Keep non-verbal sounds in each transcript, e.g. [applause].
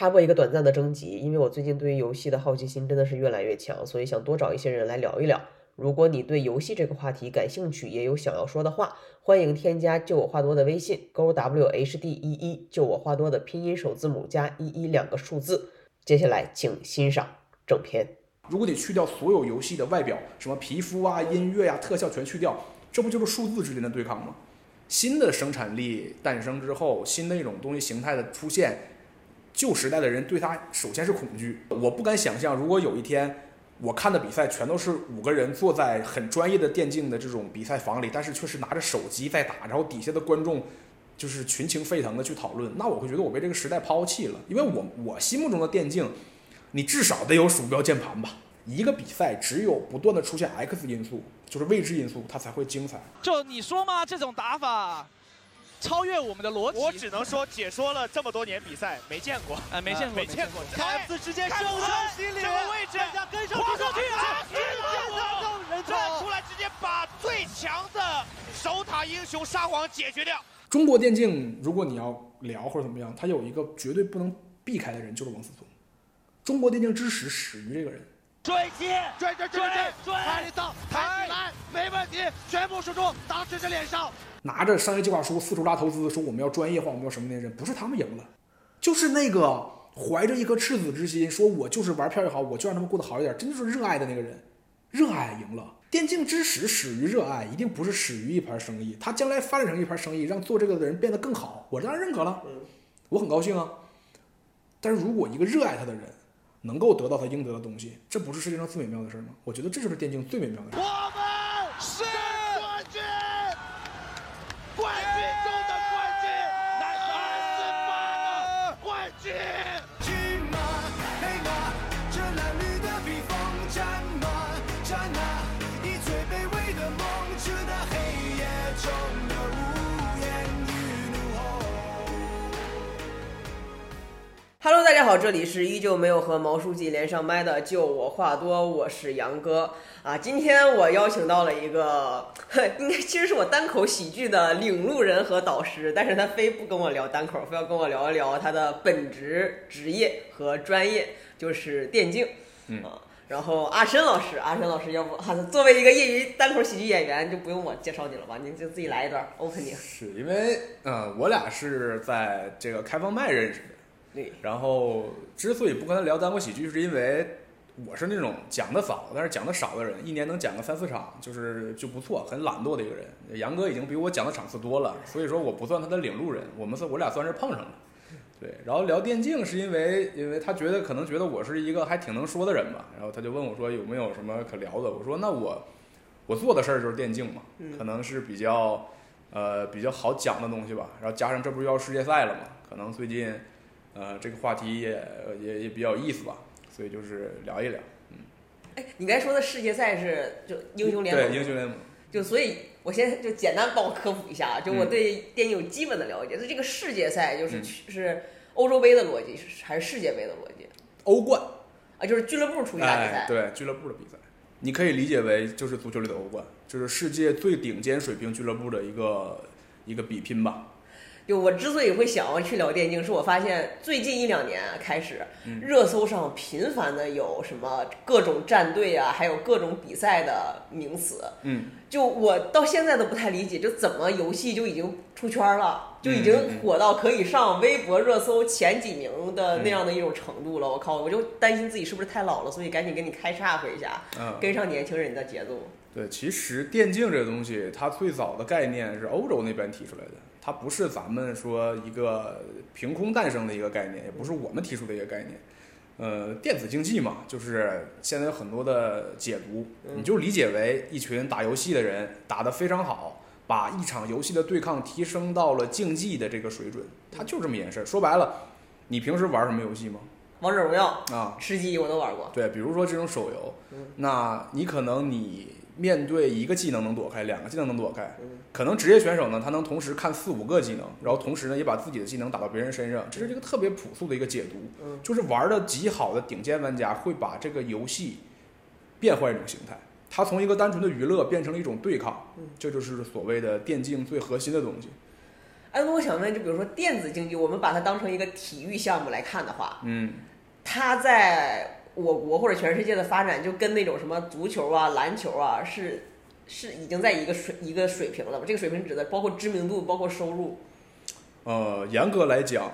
插播一个短暂的征集，因为我最近对于游戏的好奇心真的是越来越强，所以想多找一些人来聊一聊。如果你对游戏这个话题感兴趣，也有想要说的话，欢迎添加就我话多的微信勾 w h d 一一，就我话多的拼音首字母加一一两个数字。接下来请欣赏正片。如果你去掉所有游戏的外表，什么皮肤啊、音乐呀、特效全去掉，这不就是数字之间的对抗吗？新的生产力诞生之后，新的一种东西形态的出现。旧时代的人对他首先是恐惧，我不敢想象，如果有一天我看的比赛全都是五个人坐在很专业的电竞的这种比赛房里，但是却是拿着手机在打，然后底下的观众就是群情沸腾的去讨论，那我会觉得我被这个时代抛弃了，因为我我心目中的电竞，你至少得有鼠标键盘吧。一个比赛只有不断的出现 X 因素，就是未知因素，它才会精彩。就你说嘛，这种打法。超越我们的逻辑，我只能说解说了这么多年比赛，没见过，哎，没见过，没见过。凯斯直接受伤心理，这个位置，跟上去，上去啊！直接站出来，直接把最强的守塔英雄沙皇解决掉。中国电竞，如果你要聊或者怎么样，他有一个绝对不能避开的人，就是王思聪。中国电竞之始始于这个人。追击，追追追追追！抬你到，抬起来，没问题，全部输出，打锤子脸上。拿着商业计划书四处拉投资，说我们要专业化，我们要什么那些人，不是他们赢了，就是那个怀着一颗赤子之心，说我就是玩票也好，我就让他们过得好一点，真就是热爱的那个人，热爱赢了。电竞之始始于热爱，一定不是始于一盘生意。他将来发展成一盘生意，让做这个的人变得更好，我当然认可了，我很高兴啊。但是如果一个热爱他的人能够得到他应得的东西，这不是世界上最美妙的事吗？我觉得这就是电竞最美妙的事。大家好，这里是依旧没有和毛书记连上麦的，就我话多，我是杨哥。啊，今天我邀请到了一个，应该其实是我单口喜剧的领路人和导师，但是他非不跟我聊单口，非要跟我聊一聊他的本职职业和专业，就是电竞。嗯啊，然后阿申老师，阿申老师，要不哈，作为一个业余单口喜剧演员，就不用我介绍你了吧？你就自己来一段 opening。是因为，嗯，我俩是在这个开放麦认识的。对。然后，之所以不跟他聊单口喜剧，是因为。我是那种讲的早，但是讲的少的人，一年能讲个三四场，就是就不错，很懒惰的一个人。杨哥已经比我讲的场次多了，所以说我不算他的领路人，我们算我俩算是碰上了。对，然后聊电竞是因为，因为他觉得可能觉得我是一个还挺能说的人吧，然后他就问我说有没有什么可聊的。我说那我我做的事儿就是电竞嘛，可能是比较呃比较好讲的东西吧。然后加上这不是要世界赛了嘛，可能最近呃这个话题也也也比较有意思吧。所以就是聊一聊，嗯，哎，你刚才说的世界赛是就英雄联盟，对英雄联盟，就所以，我先就简单帮我科普一下，就我对电竞有基本的了解。那这个世界赛就是是欧洲杯的逻辑，还是世界杯的逻辑？欧冠啊，就是俱乐部出去打比赛，对俱乐部的比赛，你可以理解为就是足球里的欧冠，就是世界最顶尖水平俱乐部的一个一个比拼吧。就我之所以会想要去聊电竞，是我发现最近一两年开始，热搜上频繁的有什么各种战队啊，还有各种比赛的名词。嗯，就我到现在都不太理解，就怎么游戏就已经出圈了，就已经火到可以上微博热搜前几名的那样的一种程度了。我靠，我就担心自己是不是太老了，所以赶紧给你开岔回一下，跟上年轻人的节奏。对，其实电竞这个东西，它最早的概念是欧洲那边提出来的。它不是咱们说一个凭空诞生的一个概念，也不是我们提出的一个概念。呃，电子竞技嘛，就是现在有很多的解读，你就理解为一群打游戏的人打得非常好，把一场游戏的对抗提升到了竞技的这个水准，它就这么一件事。说白了，你平时玩什么游戏吗？王者荣耀啊，吃鸡我都玩过。对，比如说这种手游，那你可能你。面对一个技能能躲开，两个技能能躲开，可能职业选手呢，他能同时看四五个技能，然后同时呢也把自己的技能打到别人身上，这是一个特别朴素的一个解读，就是玩的极好的顶尖玩家会把这个游戏变换一种形态，它从一个单纯的娱乐变成了一种对抗，这就是所谓的电竞最核心的东西。哎，那我想问，就比如说电子竞技，我们把它当成一个体育项目来看的话，嗯，它在我国或者全世界的发展，就跟那种什么足球啊、篮球啊，是是已经在一个水一个水平了吗？这个水平指的包括知名度，包括收入。呃，严格来讲，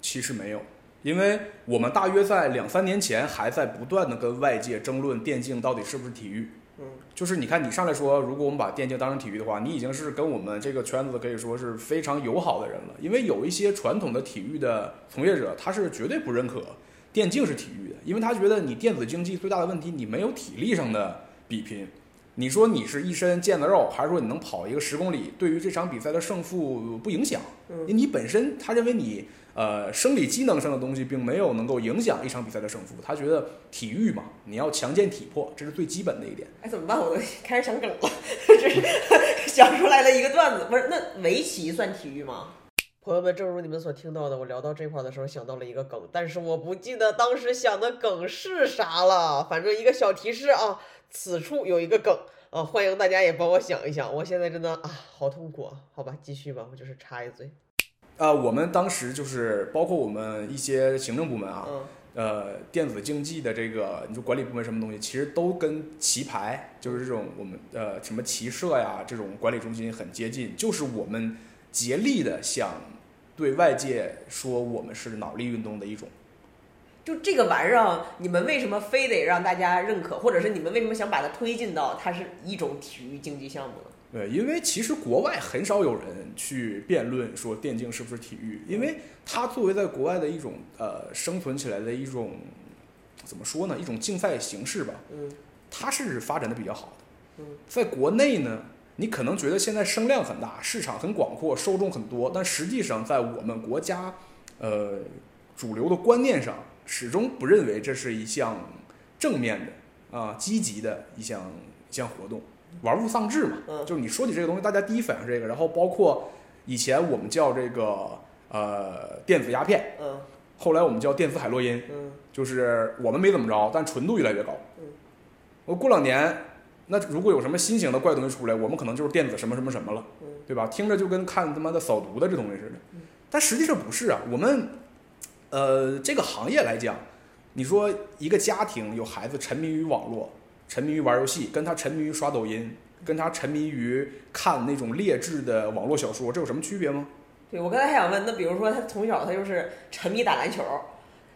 其实没有，因为我们大约在两三年前还在不断的跟外界争论电竞到底是不是体育。嗯，就是你看，你上来说，如果我们把电竞当成体育的话，你已经是跟我们这个圈子可以说是非常友好的人了。因为有一些传统的体育的从业者，他是绝对不认可电竞是体育的，因为他觉得你电子竞技最大的问题，你没有体力上的比拼。你说你是一身腱子肉，还是说你能跑一个十公里，对于这场比赛的胜负不影响？嗯你本身他认为你呃生理机能上的东西并没有能够影响一场比赛的胜负，他觉得体育嘛，你要强健体魄，这是最基本的一点。哎，怎么办？我都 [laughs] 开始想梗了，[laughs] 这是 [laughs] 想出来了一个段子。不是，那围棋算体育吗？朋友们，正如你们所听到的，我聊到这块儿的时候想到了一个梗，但是我不记得当时想的梗是啥了。反正一个小提示啊，此处有一个梗啊，欢迎大家也帮我想一想。我现在真的啊，好痛苦啊！好吧，继续吧，我就是插一嘴。呃，我们当时就是包括我们一些行政部门啊，嗯呃，电子竞技的这个，你说管理部门什么东西，其实都跟棋牌，就是这种我们呃什么棋社呀这种管理中心很接近，就是我们竭力的想对外界说我们是脑力运动的一种。就这个玩意儿啊，你们为什么非得让大家认可，或者是你们为什么想把它推进到它是一种体育竞技项目呢？对，因为其实国外很少有人去辩论说电竞是不是体育，因为它作为在国外的一种呃生存起来的一种怎么说呢，一种竞赛形式吧，嗯它是发展的比较好的。嗯，在国内呢，你可能觉得现在声量很大，市场很广阔，受众很多，但实际上在我们国家呃主流的观念上，始终不认为这是一项正面的啊、积极的一项一项活动。玩物丧志嘛，嗯就是你说起这个东西，大家第一反应是这个，然后包括以前我们叫这个呃电子鸦片，嗯后来我们叫电子海洛因，嗯就是我们没怎么着，但纯度越来越高。嗯，我过两年，那如果有什么新型的怪东西出来，我们可能就是电子什么什么什么了，嗯对吧？听着就跟看他妈的扫毒的这东西似的嗯，但实际上不是啊。我们呃这个行业来讲，你说一个家庭有孩子沉迷于网络，沉迷于玩游戏，跟他沉迷于刷抖音，跟他沉迷于看那种劣质的网络小说，这有什么区别吗？对，我刚才还想问，那比如说他从小他就是沉迷打篮球，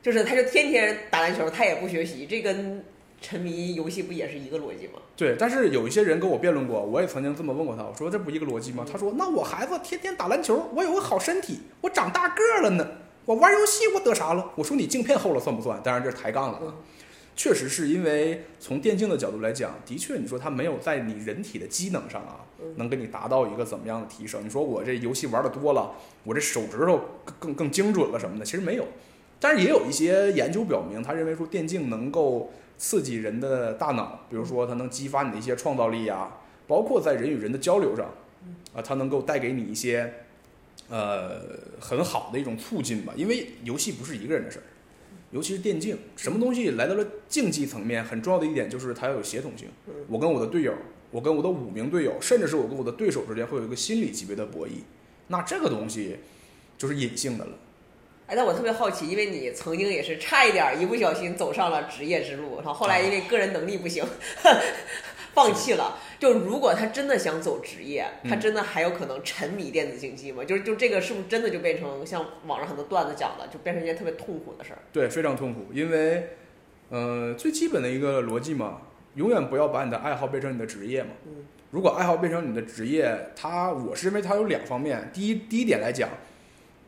就是他就天天打篮球，他也不学习，这跟沉迷游戏不也是一个逻辑吗？对，但是有一些人跟我辩论过，我也曾经这么问过他，我说这不一个逻辑吗？他说那我孩子天天打篮球，我有个好身体，我长大个儿了呢，我玩游戏我得啥了？我说你镜片厚了算不算？当然这是抬杠了啊。确实是因为从电竞的角度来讲，的确你说它没有在你人体的机能上啊，能给你达到一个怎么样的提升？你说我这游戏玩的多了，我这手指头更更更精准了什么的，其实没有。但是也有一些研究表明，他认为说电竞能够刺激人的大脑，比如说它能激发你的一些创造力呀，包括在人与人的交流上，啊，它能够带给你一些呃很好的一种促进吧。因为游戏不是一个人的事儿，尤其是电竞，什么东西来到了竞技层面，很重要的一点就是它要有协同性。我跟我的队友，我跟我的五名队友，甚至是我跟我的对手之间会有一个心理级别的博弈，那这个东西就是隐性的了。哎，但我特别好奇，因为你曾经也是差一点儿一不小心走上了职业之路，然后后来因为个人能力不行，[laughs] 放弃了。就如果他真的想走职业，他真的还有可能沉迷电子竞技吗？就是就这个是不是真的就变成像网上很多段子讲的，就变成一件特别痛苦的事儿？对，非常痛苦，因为，呃，最基本的一个逻辑嘛，永远不要把你的爱好变成你的职业嘛。嗯如果爱好变成你的职业，它我是认为它有两方面。第一，第一点来讲，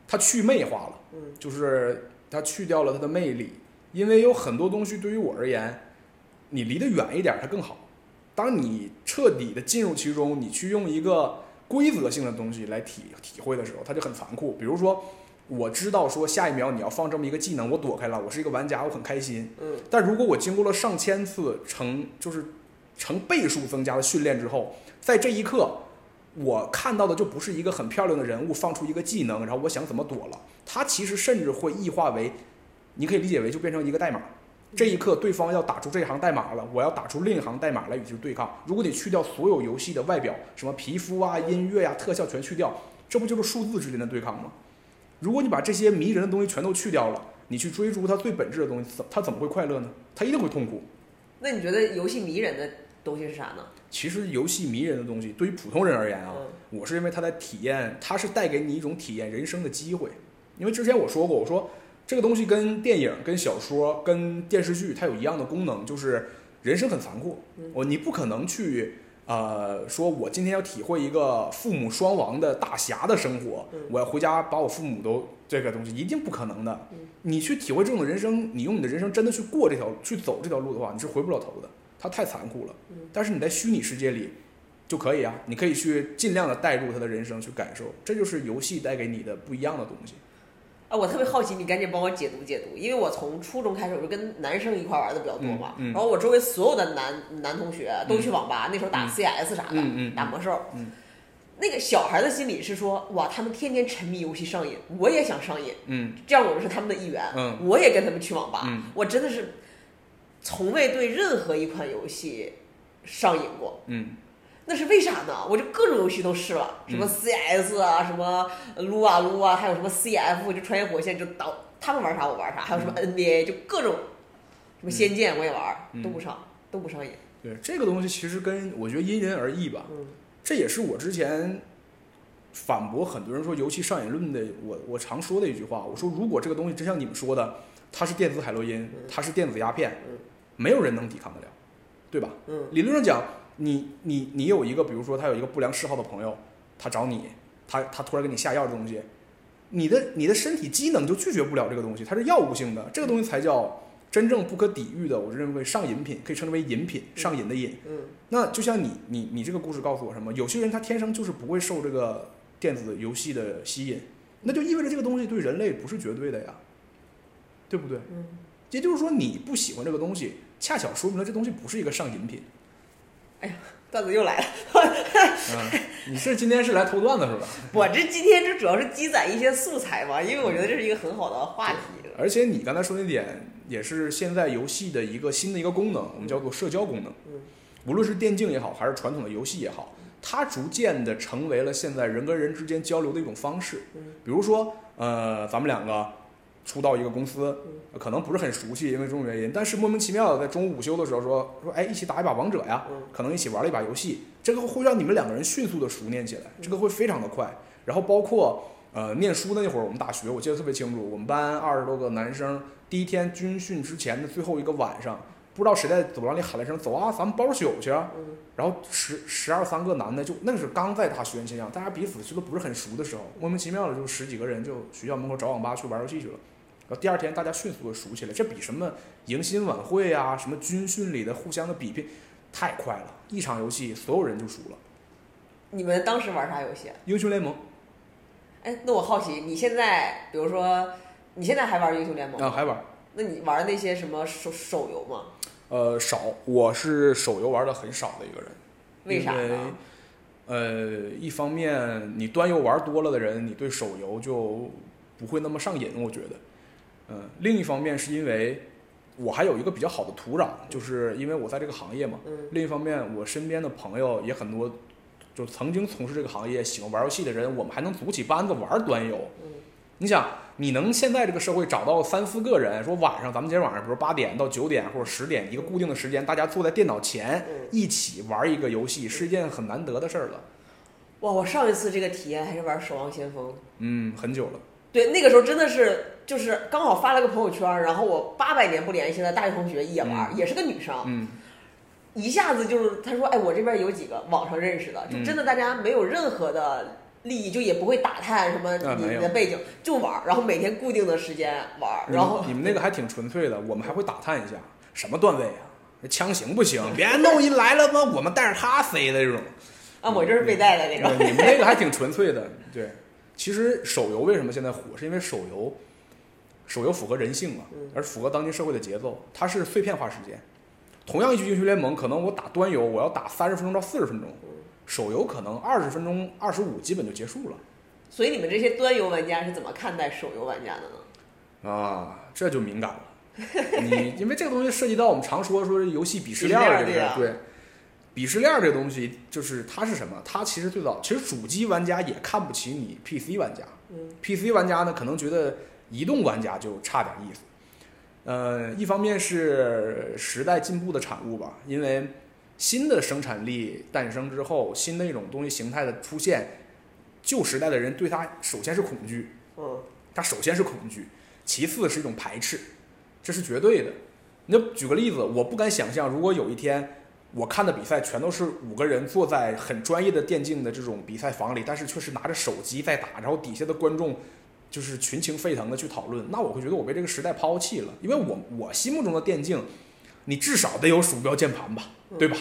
它去魅化了，嗯就是它去掉了它的魅力，因为有很多东西对于我而言，你离得远一点它更好。当你彻底的进入其中，你去用一个规则性的东西来体体会的时候，它就很残酷。比如说，我知道说下一秒你要放这么一个技能，我躲开了，我是一个玩家，我很开心。嗯但如果我经过了上千次成就是成倍数增加的训练之后，在这一刻，我看到的就不是一个很漂亮的人物放出一个技能，然后我想怎么躲了，它其实甚至会异化为，你可以理解为就变成一个代码。这一刻，对方要打出这一行代码了，我要打出另一行代码来与之对抗。如果你去掉所有游戏的外表，什么皮肤啊、音乐呀、特效全去掉，这不就是数字之间的对抗吗？如果你把这些迷人的东西全都去掉了，你去追逐它最本质的东西，怎它怎么会快乐呢？它一定会痛苦。那你觉得游戏迷人的东西是啥呢？其实游戏迷人的东西，对于普通人而言啊，嗯我是认为它在体验，它是带给你一种体验人生的机会。因为之前我说过，我说这个东西跟电影、跟小说、跟电视剧它有一样的功能，就是人生很残酷。我你不可能去呃说我今天要体会一个父母双亡的大侠的生活，我要回家把我父母都这个东西一定不可能的。你去体会这种人生，你用你的人生真的去过这条去走这条路的话，你是回不了头的，它太残酷了。但是你在虚拟世界里就可以啊，你可以去尽量的带入他的人生去感受，这就是游戏带给你的不一样的东西。啊，我特别好奇，你赶紧帮我解读解读，因为我从初中开始我就跟男生一块玩的比较多嘛，嗯嗯然后我周围所有的男男同学都去网吧，那时候打嗯 CS 啥的，打魔兽，嗯那个小孩的心理是说，哇，他们天天沉迷游戏上瘾，我也想上瘾，嗯这样我是他们的一员，嗯我也跟他们去网吧，嗯我真的是从未对任何一款游戏上瘾过。嗯那是为啥呢？我就各种游戏都试了，什么嗯 CS 啊，什么撸啊撸啊，还有什么 CF，就穿越火线，就导他们玩啥我玩啥，还有什么 NBA，就各种什么仙剑我也玩，嗯都不上，都不上瘾。对这个东西其实跟我觉得因人而异吧。嗯这也是我之前反驳很多人说游戏上瘾论的，我我常说的一句话。我说如果这个东西真像你们说的，它是电子海洛因，它是电子鸦片嗯，没有人能抵抗得了，对吧？嗯理论上讲，你你你有一个，比如说他有一个不良嗜好的朋友，他找你，他他突然给你下药的东西，你的你的身体机能就拒绝不了这个东西，它是药物性的，这个东西才叫真正不可抵御的，我认为上瘾品，可以称之为饮品，上瘾的瘾。嗯那就像你你你这个故事告诉我什么？有些人他天生就是不会受这个电子游戏的吸引，那就意味着这个东西对人类不是绝对的呀，对不对？嗯，也就是说你不喜欢这个东西，恰巧说明了这东西不是一个上瘾品。哎呀段子又来了，嗯，你是今天是来偷段子是吧？[laughs] 我这今天这主要是积攒一些素材嘛，因为我觉得这是一个很好的话题。而且你刚才说那点也是现在游戏的一个新的一个功能，我们叫做社交功能。嗯，无论是电竞也好，还是传统的游戏也好，它逐渐的成为了现在人跟人之间交流的一种方式。嗯，比如说，呃，咱们两个初到一个公司，嗯。可能不是很熟悉，因为种种原因，但是莫名其妙的在中午午休的时候说说，哎，一起打一把王者呀，嗯。可能一起玩了一把游戏，这个会让你们两个人迅速的熟练起来，这个会非常的快。然后包括呃念书的那会儿，我们大学我记得特别清楚，我们班二十多个男生，第一天军训之前的最后一个晚上，不知道谁在走廊里喊了一声“走啊，咱们包宿去啊”，嗯。然后十十二三个男的就那个是刚在大学期间，大家彼此其实都不是很熟的时候，莫名其妙的就十几个人就学校门口找网吧去玩游戏去了。然后第二天大家迅速的熟起来，这比什么迎新晚会啊、什么军训里的互相的比拼太快了，一场游戏所有人就熟了。你们当时玩啥游戏啊？英雄联盟哎，那我好奇，你现在比如说你现在还玩英雄联盟吗？啊还玩，那你玩那些什么手手游吗？呃少，我是手游玩的很少的一个人。为啥因为呢？呃，一方面你端游玩多了的人，你对手游就不会那么上瘾，我觉得。嗯、另一方面是因为我还有一个比较好的土壤，就是因为我在这个行业嘛。嗯另一方面，我身边的朋友也很多，就曾经从事这个行业、喜欢玩游戏的人，我们还能组起班子玩端游。嗯你想，你能现在这个社会找到三四个人，说晚上咱们今天晚上，比如八点到九点或者十点一个固定的时间，大家坐在电脑前嗯，一起玩一个游戏，是一件很难得的事儿了。哇，我上一次这个体验还是玩《守望先锋》。嗯，很久了。对，那个时候真的是就是刚好发了个朋友圈，然后我八百年不联系的大学同学也玩，嗯也是个女生，嗯一下子就是她说，哎，我这边有几个网上认识的，就嗯真的大家没有任何的利益，就也不会打探什么你的背景，就玩，然后每天固定的时间玩，然后你们那个还挺纯粹的，我们还会打探一下什么段位啊，这枪行不行？别弄一来了吗？我们带着他飞的这种。啊，我这是被带的那种，你们那个还挺纯粹的。对，其实手游为什么现在火，是因为手游，手游符合人性嘛嗯，而符合当今社会的节奏。它是碎片化时间，同样一局英雄联盟，可能我打端游我要打三十分钟到四十分钟，手游可能二十分钟、二十五基本就结束了。所以你们这些端游玩家是怎么看待手游玩家的呢？啊，这就敏感了。你因为这个东西涉及到我们常说说游戏鄙视链儿这个事儿，[laughs] 鄙视链儿对。鄙视链这个东西，就是它是什么？它其实最早，其实主机玩家也看不起你 PC 玩家。嗯 PC 玩家呢，可能觉得移动玩家就差点意思。呃，一方面是时代进步的产物吧，因为新的生产力诞生之后，新的一种东西形态的出现，旧时代的人对它首先是恐惧，嗯它首先是恐惧，其次是一种排斥，这是绝对的。那举个例子，我不敢想象，如果有一天我看的比赛全都是五个人坐在很专业的电竞的这种比赛房里，但是却是拿着手机在打，然后底下的观众就是群情沸腾的去讨论，那我会觉得我被这个时代抛弃了，因为我我心目中的电竞，你至少得有鼠标键盘吧，对吧？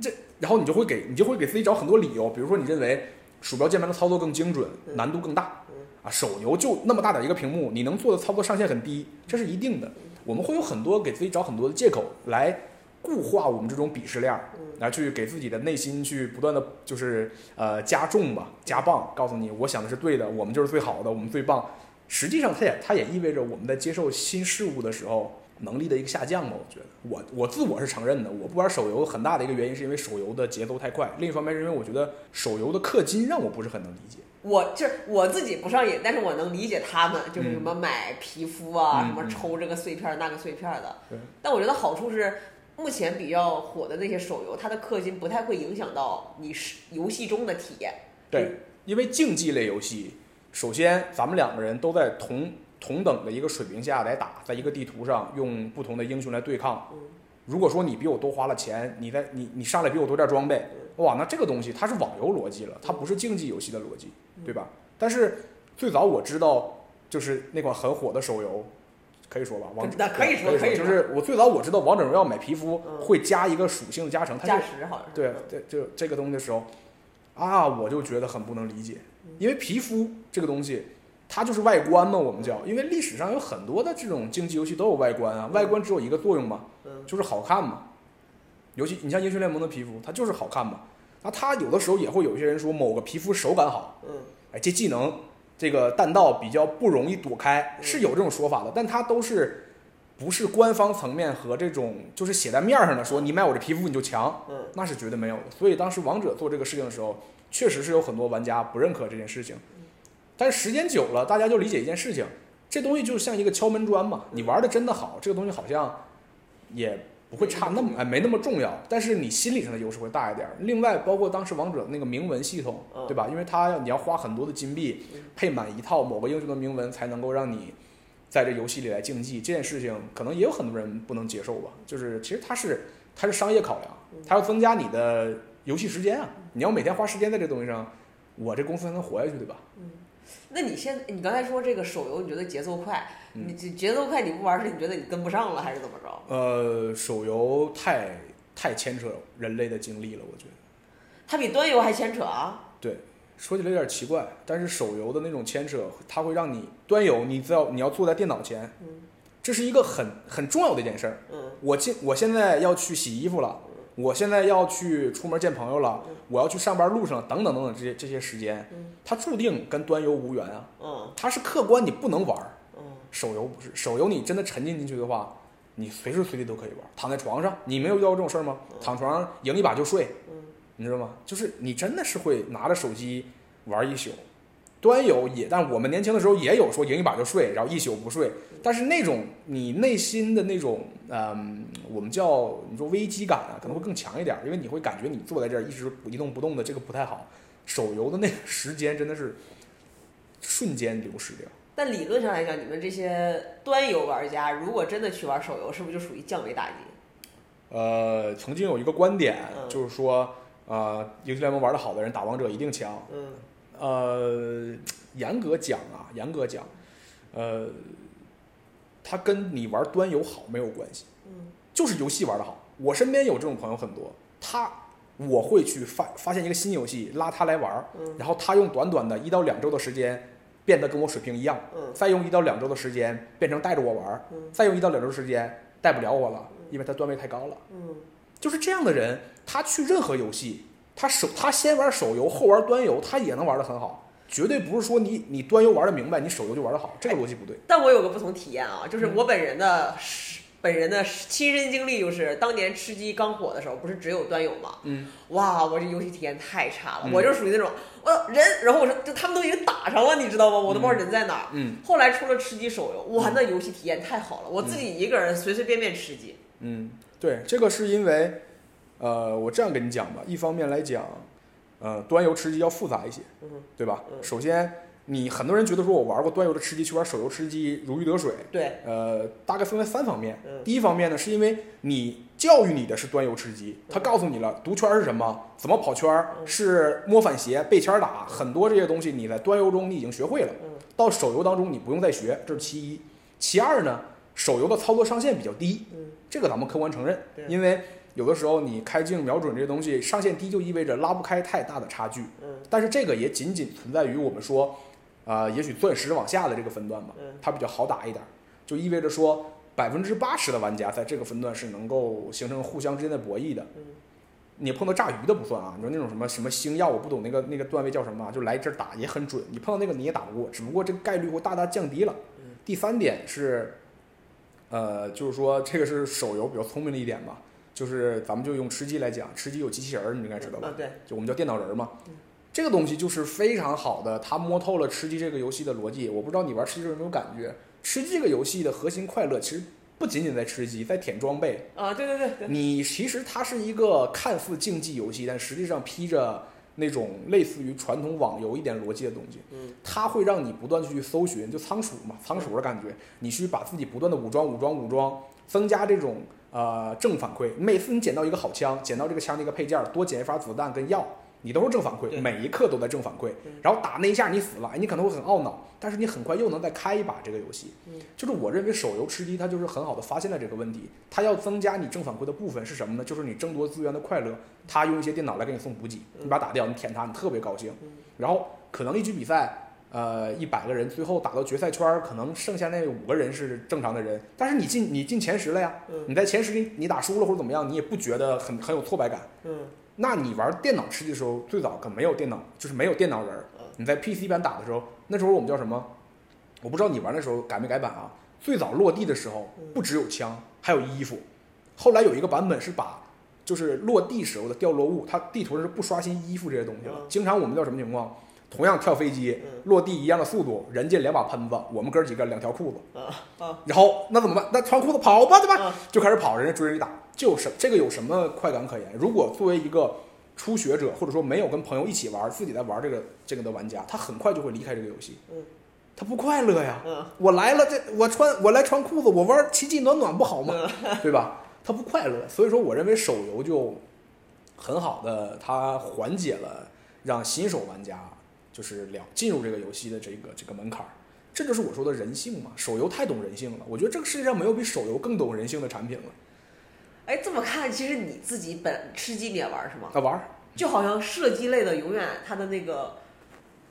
这然后你就会给你就会给自己找很多理由，比如说你认为鼠标键盘的操作更精准，难度更大，啊，手游就那么大点一个屏幕，你能做的操作上限很低，这是一定的。我们会有很多给自己找很多的借口来固化我们这种鄙视链儿，来去给自己的内心去不断的就是呃加重吧，加棒，告诉你我想的是对的，我们就是最好的，我们最棒。实际上，它也它也意味着我们在接受新事物的时候能力的一个下降吧。我觉得，我我自我是承认的，我不玩手游很大的一个原因是因为手游的节奏太快，另一方面是因为我觉得手游的氪金让我不是很能理解。我就是我自己不上瘾，但是我能理解他们，就是什么买皮肤啊，嗯什么抽这个碎片儿那个碎片儿的对。但我觉得好处是，目前比较火的那些手游，它的氪金不太会影响到你是游戏中的体验。对，因为竞技类游戏，首先咱们两个人都在同同等的一个水平下来打，在一个地图上用不同的英雄来对抗。如果说你比我多花了钱，你在你你上来比我多点装备，哇，那这个东西它是网游逻辑了，它不是竞技游戏的逻辑，对吧？但是最早我知道，就是那款很火的手游，可以说吧，王者那可以说可可以说就是我最早我知道王者荣耀买皮肤嗯会加一个属性的加成，它像是。对对，就这个东西的时候，啊，我就觉得很不能理解，因为皮肤这个东西，它就是外观嘛，我们叫，因为历史上有很多的这种竞技游戏都有外观啊，外观只有一个作用嘛，嗯就是好看嘛。尤其你像英雄联盟的皮肤，它就是好看嘛。那它有的时候也会有一些人说某个皮肤手感好，嗯哎，这技能这个弹道比较不容易躲开，嗯是有这种说法的，但它都是不是官方层面和这种就是写在面上的说你买我这皮肤你就强，嗯那是绝对没有的。所以当时王者做这个事情的时候，确实是有很多玩家不认可这件事情。但是时间久了，大家就理解一件事情，这东西就像一个敲门砖嘛，你玩的真的好，这个东西好像也不会差那么哎没那么重要，但是你心理上的优势会大一点儿。另外，包括当时王者那个铭文系统，嗯对吧？因为它要你要花很多的金币嗯配满一套某个英雄的铭文，才能够让你在这游戏里来竞技。这件事情可能也有很多人不能接受吧。就是其实它是它是商业考量，它要增加你的游戏时间啊。你要每天花时间在这东西上，我这公司才能活下去，对吧？那你现你刚才说这个手游，你觉得节奏快？嗯你这节奏快你不玩是你觉得你跟不上了，还是怎么着？呃，手游太太牵扯人类的精力了，我觉得。它比端游还牵扯啊？对，说起来有点奇怪，但是手游的那种牵扯，它会让你端游，你只要你要坐在电脑前，嗯这是一个很很重要的一件事儿。嗯我今我现在要去洗衣服了，我现在要去出门见朋友了，我要去上班路上等等等等这些这些时间嗯，它注定跟端游无缘啊，嗯它是客观你不能玩手游不是，手游你真的沉浸进去的话，你随时随地都可以玩。躺在床上，你没有遇到过这种事儿吗？躺床上赢一把就睡，嗯你知道吗？就是你真的是会拿着手机玩一宿。端游也，但我们年轻的时候也有说赢一把就睡，然后一宿不睡。但是那种你内心的那种，嗯，我们叫你说危机感啊，可能会更强一点，因为你会感觉你坐在这儿一直一动不动的，这个不太好。手游的那个时间真的是瞬间流失掉。但理论上来讲，你们这些端游玩家，如果真的去玩手游，是不是就属于降维打击？呃，曾经有一个观点，嗯就是说，呃，英雄联盟玩的好的人打王者一定强。嗯呃，严格讲啊，严格讲，呃，它跟你玩端游好没有关系，嗯就是游戏玩的好。我身边有这种朋友很多，他我会去发发现一个新游戏，拉他来玩然后他用短短的一到两周的时间变得跟我水平一样，嗯再用一到两周的时间变成带着我玩再用一到两周时间带不了我了，因为他段位太高了。嗯就是这样的人，他去任何游戏，他手他先玩手游后玩端游，他也能玩得很好，绝对不是说你你端游玩的明白，你手游就玩的好，这个逻辑不对。但我有个不同体验啊，就是我本人的本人的亲身经历就是，当年吃鸡刚火的时候，不是只有端游吗？嗯，哇，我这游戏体验太差了，嗯我就属于那种，我人，然后我说，就他们都已经打上了，你知道吗？我都不知道人在哪儿。嗯后来出了吃鸡手游，哇，那游戏体验太好了，我自己一个人随随便便吃鸡。嗯，对，这个是因为，呃，我这样跟你讲吧，一方面来讲，呃，端游吃鸡要复杂一些，嗯对吧？嗯首先，你很多人觉得说我玩过端游的吃鸡，去玩手游吃鸡如鱼得水，对，呃，大概分为三方面。嗯第一方面呢，是因为你教育你的是端游吃鸡，他告诉你了毒圈是什么，怎么跑圈是摸反斜、背圈打，很多这些东西你在端游中你已经学会了，嗯到手游当中你不用再学，这是其一。其二呢，手游的操作上限比较低，嗯这个咱们客观承认，因为有的时候你开镜瞄准这些东西上限低，就意味着拉不开太大的差距。嗯但是这个也仅仅存在于我们说，啊，也许钻石往下的这个分段吧嗯，它比较好打一点，就意味着说百分之八十的玩家在这个分段是能够形成互相之间的博弈的。嗯你碰到炸鱼的不算啊，你说那种什么什么星耀，我不懂那个那个段位叫什么啊，就来这儿打也很准，你碰到那个你也打不过，只不过这个概率会大大降低了。嗯第三点是，呃，就是说这个是手游比较聪明的一点吧，就是咱们就用吃鸡来讲，吃鸡有机器人儿，你应该知道吧？啊，对，就我们叫电脑人儿嘛嗯。这个东西就是非常好的，它摸透了吃鸡这个游戏的逻辑。我不知道你玩吃鸡有没有感觉，吃鸡这个游戏的核心快乐其实不仅仅在吃鸡，在舔装备。啊，对对对对，你其实它是一个看似竞技游戏，但实际上披着那种类似于传统网游一点逻辑的东西。嗯，它会让你不断地去搜寻，就仓鼠嘛，仓鼠的感觉，你去把自己不断的武装、武装、武装，增加这种呃正反馈。每次你捡到一个好枪，捡到这个枪的一个配件，多捡一发子弹跟药，你都是正反馈，每一刻都在正反馈嗯。然后打那一下你死了，哎，你可能会很懊恼，但是你很快又能再开一把这个游戏。嗯就是我认为手游吃鸡它就是很好的发现了这个问题，它要增加你正反馈的部分是什么呢？就是你争夺资源的快乐。它用一些电脑来给你送补给，你把它打掉，你舔它，你特别高兴。嗯然后可能一局比赛，呃，一百个人，最后打到决赛圈，可能剩下那五个人是正常的人，但是你进你进前十了呀，嗯你在前十你你打输了或者怎么样，你也不觉得很很有挫败感。嗯那你玩电脑吃鸡的时候，最早可没有电脑，就是没有电脑人。你在 PC 版打的时候，那时候我们叫什么？我不知道你玩的时候改没改版啊？最早落地的时候嗯，不只有枪，还有衣服。后来有一个版本是把，就是落地时候的掉落物，它地图上是不刷新衣服这些东西了嗯。经常我们叫什么情况？同样跳飞机嗯，落地一样的速度，人家两把喷子，我们哥几个两条裤子。然后那怎么办？那穿裤子跑吧，对吧？啊！就开始跑，人家追着你打，就是这个有什么快感可言？如果作为一个初学者，或者说没有跟朋友一起玩，自己在玩这个这个的玩家，他很快就会离开这个游戏。嗯，他不快乐呀。嗯我来了，这我穿我来穿裤子，我玩奇迹暖暖不好吗？[laughs] 对吧？他不快乐，所以说我认为手游就很好的，它缓解了让新手玩家就是了进入这个游戏的这个这个门槛儿。这就是我说的人性嘛，手游太懂人性了。我觉得这个世界上没有比手游更懂人性的产品了。哎，这么看，其实你自己本吃鸡你也玩是吗？啊，玩儿，就好像射击类的，永远它的那个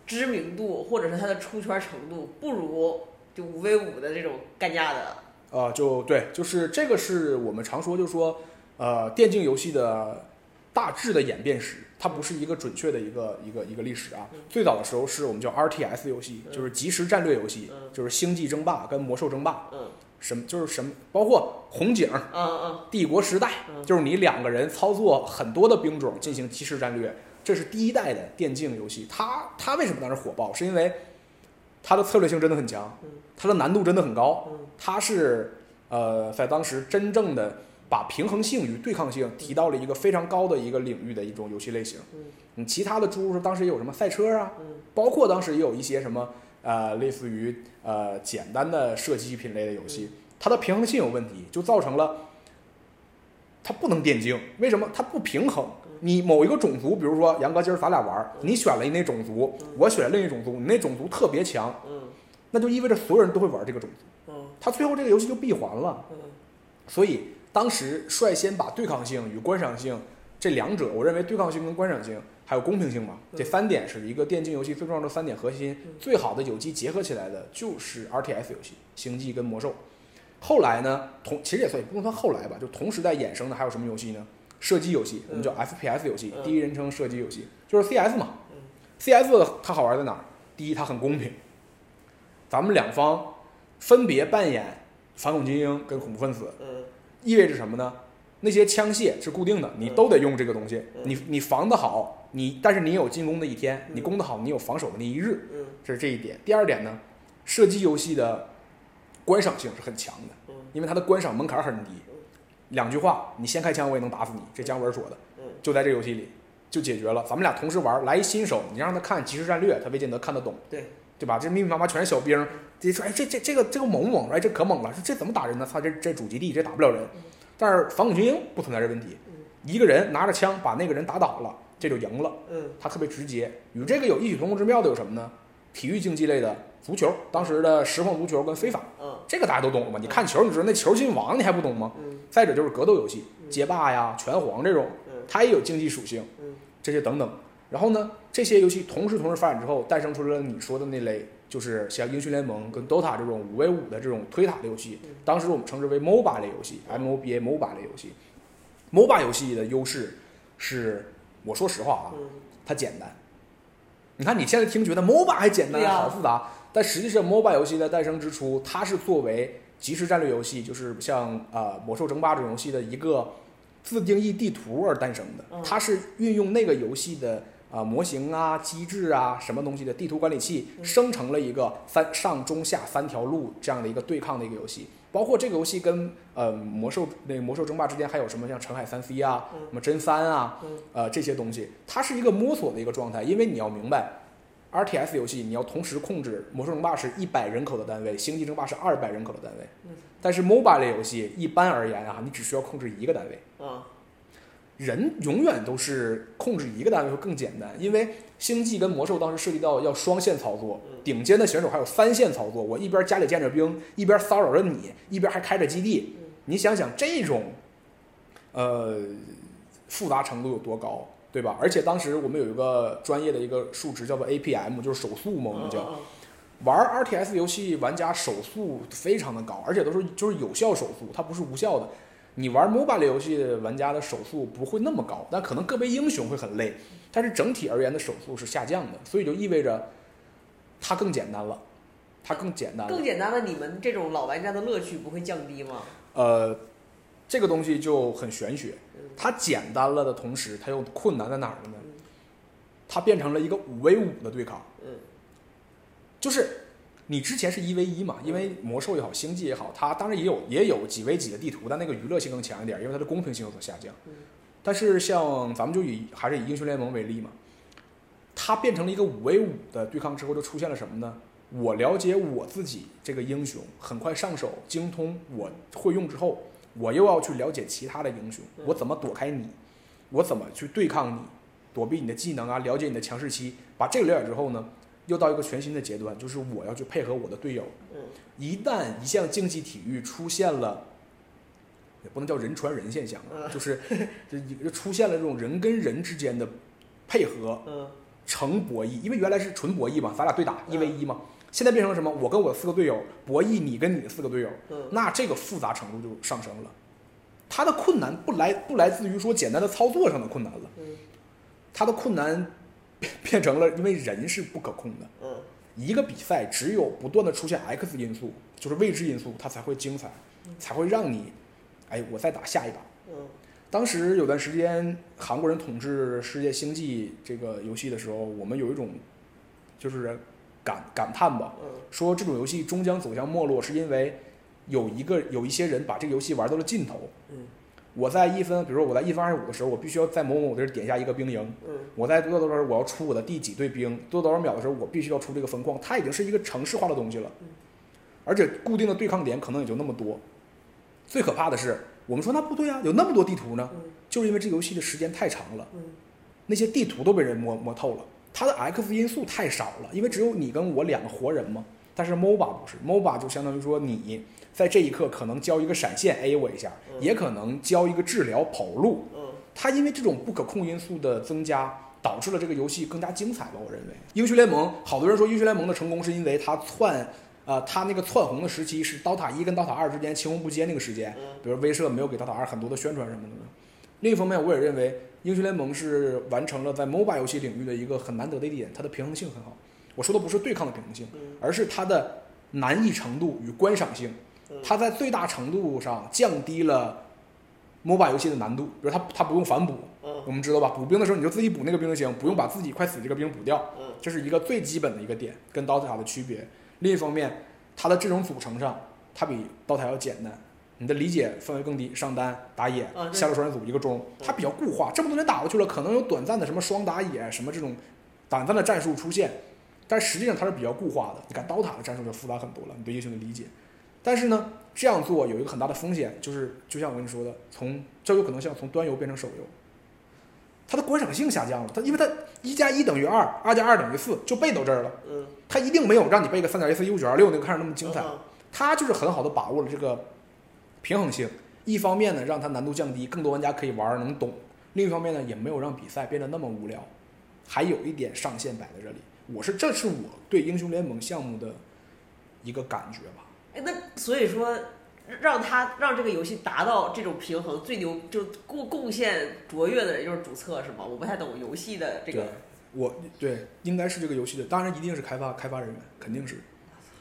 知名度或者是它的出圈程度，不如就五 v 五的这种干架的。啊，就对，就是这个是我们常说，就是说，呃，电竞游戏的大致的演变史，它不是一个准确的一个一个一个历史啊。最早的时候是我们叫 RTS 游戏，就是即时战略游戏，嗯。就是星际争霸跟魔兽争霸，嗯。什么就是什么，包括红警、嗯嗯。帝国时代，嗯。就是你两个人操作很多的兵种进行即时战略，这是第一代的电竞游戏。它它为什么当时火爆？是因为它的策略性真的很强嗯，它的难度真的很高。嗯。它是呃在当时真正的把平衡性与对抗性提到了一个非常高的一个领域的一种游戏类型。嗯你其他的诸如说当时也有什么赛车啊，嗯包括当时也有一些什么呃类似于呃简单的射击品类的游戏，它的平衡性有问题，就造成了它不能电竞。为什么？它不平衡。你某一个种族，比如说杨哥今儿咱俩玩儿，你选了一那种族，我选了另一种族，你那种族特别强，嗯那就意味着所有人都会玩这个种族，嗯它最后这个游戏就闭环了。嗯所以当时率先把对抗性与观赏性这两者，我认为对抗性跟观赏性还有公平性嘛，这三点是一个电竞游戏最重要的三点核心。最好的有机结合起来的就是 RTS 游戏，星际跟魔兽。后来呢，同其实也算也不能算后来吧，就同时代衍生的还有什么游戏呢？射击游戏，我们叫 FPS 游戏，嗯第一人称射击游戏，就是 CS 嘛嗯。CS 它好玩在哪儿？第一，它很公平，咱们两方分别扮演反恐精英跟恐怖分子，嗯意味着什么呢？那些枪械是固定的，你都得用这个东西。嗯你你防得好，你但是你有进攻的一天，嗯你攻得好，你有防守的那一日，嗯这是这一点。第二点呢，射击游戏的观赏性是很强的，嗯因为它的观赏门槛很低。两句话，你先开枪我也能打死你，这姜文说的嗯，就在这游戏里就解决了。咱们俩同时玩，来一新手，你让他看即时战略，他未见得看得懂，对对吧？这密密麻麻全是小兵，这说哎这这这个这个猛不猛？哎这可猛了，这这怎么打人呢？操这这主基地这打不了人。但是反恐精英不存在这问题，一个人拿着枪把那个人打倒了，这就赢了。嗯他特别直接。与这个有异曲同工之妙的有什么呢？体育竞技类的足球，当时的实况足球跟非法，嗯这个大家都懂嘛？你看球，你知道那球进网，你还不懂吗？嗯再者就是格斗游戏，街霸呀、拳皇这种，嗯它也有竞技属性，嗯这些等等。然后呢，这些游戏同时同时发展之后，诞生出了你说的那类，就是像英雄联盟跟 DOTA 这种五 v 五的这种推塔的游戏。当时我们称之为 MOBA 类游戏，MOBA MOBA 类游戏。MOBA 游戏的优势是，我说实话啊，嗯它简单。你看你现在听觉得 MOBA 还简单，好复杂，但实际上 MOBA 游戏在诞生之初，它是作为即时战略游戏，就是像呃魔兽争霸这种游戏的一个自定义地图而诞生的嗯。它是运用那个游戏的啊、模型啊、机制啊、什么东西的地图管理器，生成了一个三上中下三条路这样的一个对抗的一个游戏。包括这个游戏跟呃魔兽那个魔兽争霸之间还有什么像澄海三 C 啊、什么真三啊，嗯呃这些东西，它是一个摸索的一个状态，因为你要明白。RTS 游戏你要同时控制魔兽争霸是一百人口的单位，星际争霸是二百人口的单位。但是 MOBA 类游戏一般而言啊，你只需要控制一个单位，啊人永远都是控制一个单位会更简单，因为星际跟魔兽当时涉及到要双线操作，顶尖的选手还有三线操作，我一边家里建着兵，一边骚扰着你，一边还开着基地，你想想这种，呃，复杂程度有多高，对吧？而且当时我们有一个专业的一个数值叫做 APM，就是手速嘛，我们叫。嗯玩 RTS 游戏玩家手速非常的高，而且都是就是有效手速，它不是无效的。你玩 MOBA 类游戏的玩家的手速不会那么高，但可能个别英雄会很累，但是整体而言的手速是下降的，所以就意味着它更简单了，它更简单了。更简单了，你们这种老玩家的乐趣不会降低吗？呃，这个东西就很玄学，它简单了的同时，它又困难在哪儿了呢？它变成了一个五 v 五的对抗。嗯就是你之前是一 v 一嘛，因为魔兽也好，星际也好，它当然也有也有几 v 几的地图，但那个娱乐性更强一点，因为它的公平性有所下降。但是像咱们就以还是以英雄联盟为例嘛，它变成了一个五 v 五的对抗之后，就出现了什么呢？我了解我自己这个英雄，很快上手精通，我会用之后，我又要去了解其他的英雄，我怎么躲开你，我怎么去对抗你，躲避你的技能啊，了解你的强势期，把这个了解之后呢，又到一个全新的阶段，就是我要去配合我的队友。嗯。一旦一项竞技体育出现了，也不能叫人传人现象就是就就出现了这种人跟人之间的配合嗯。成博弈，因为原来是纯博弈嘛，咱俩对打一 v 嗯一嘛，现在变成了什么？我跟我四个队友博弈，你跟你的四个队友，嗯。那这个复杂程度就上升了。它的困难不来不来自于说简单的操作上的困难了，嗯。它的困难变 [laughs] 变成了因为人是不可控的。嗯一个比赛只有不断的出现 X 因素，就是未知因素，它才会精彩，才会让你，哎，我再打下一把。嗯当时有段时间，韩国人统治世界星际这个游戏的时候，我们有一种就是感感叹吧，嗯说这种游戏终将走向没落，是因为有一个有一些人把这个游戏玩到了尽头。嗯我在一分，比如说我在一分二十五的时候，我必须要在某某地儿点下一个兵营，嗯。我在多少多少，我要出我的第几队兵，多多少秒的时候，我必须要出这个分矿，它已经是一个城市化的东西了，而且固定的对抗点可能也就那么多。最可怕的是，我们说那不对啊，有那么多地图呢，嗯。就是因为这游戏的时间太长了，嗯。那些地图都被人摸摸透了，它的 X 因素太少了，因为只有你跟我两个活人嘛。但是 MOBA 不是，MOBA 就相当于说你在这一刻可能交一个闪现 A 我一下，嗯也可能交一个治疗跑路，嗯它因为这种不可控因素的增加，导致了这个游戏更加精彩吧？我认为，英雄联盟，好多人说英雄联盟的成功是因为它窜，呃，它那个窜红的时期是刀塔一跟刀塔二之间青红不接那个时间，嗯比如威慑没有给刀塔二很多的宣传什么的。另一方面，我也认为英雄联盟是完成了在 MOBA 游戏领域的一个很难得的一点，它的平衡性很好。我说的不是对抗的平衡性，嗯而是它的难易程度与观赏性。它在最大程度上降低了 MOBA 游戏的难度。比如它它不用反补，嗯我们知道吧？补兵的时候你就自己补那个兵就行，不用把自己快死这个兵补掉。嗯这是一个最基本的一个点，跟刀塔的区别。另一方面，它的这种组成上，它比刀塔要简单，你的理解范围更低。上单打野下路双人组一个中，它比较固化。这么多年打过去了，可能有短暂的什么双打野什么这种短暂的战术出现，但实际上它是比较固化的。你看刀塔的战术就复杂很多了，你对英雄的理解。但是呢，这样做有一个很大的风险，就是就像我跟你说的，从这有可能像从端游变成手游，它的观赏性下降了。它因为它一加一等于二，二加二等于四，就背到这儿了。嗯，它一定没有让你背个三点一四一五九二六那个看着那么精彩。嗯它就是很好的把握了这个平衡性。一方面呢，让它难度降低，更多玩家可以玩能懂；另一方面呢，也没有让比赛变得那么无聊。还有一点上限摆在这里，我是这是我对英雄联盟项目的一个感觉吧。那所以说，让他让这个游戏达到这种平衡，最牛就贡贡献卓越的人就是主策是吗？我不太懂游戏的这个，我对应该是这个游戏的，当然一定是开发开发人员，肯定是。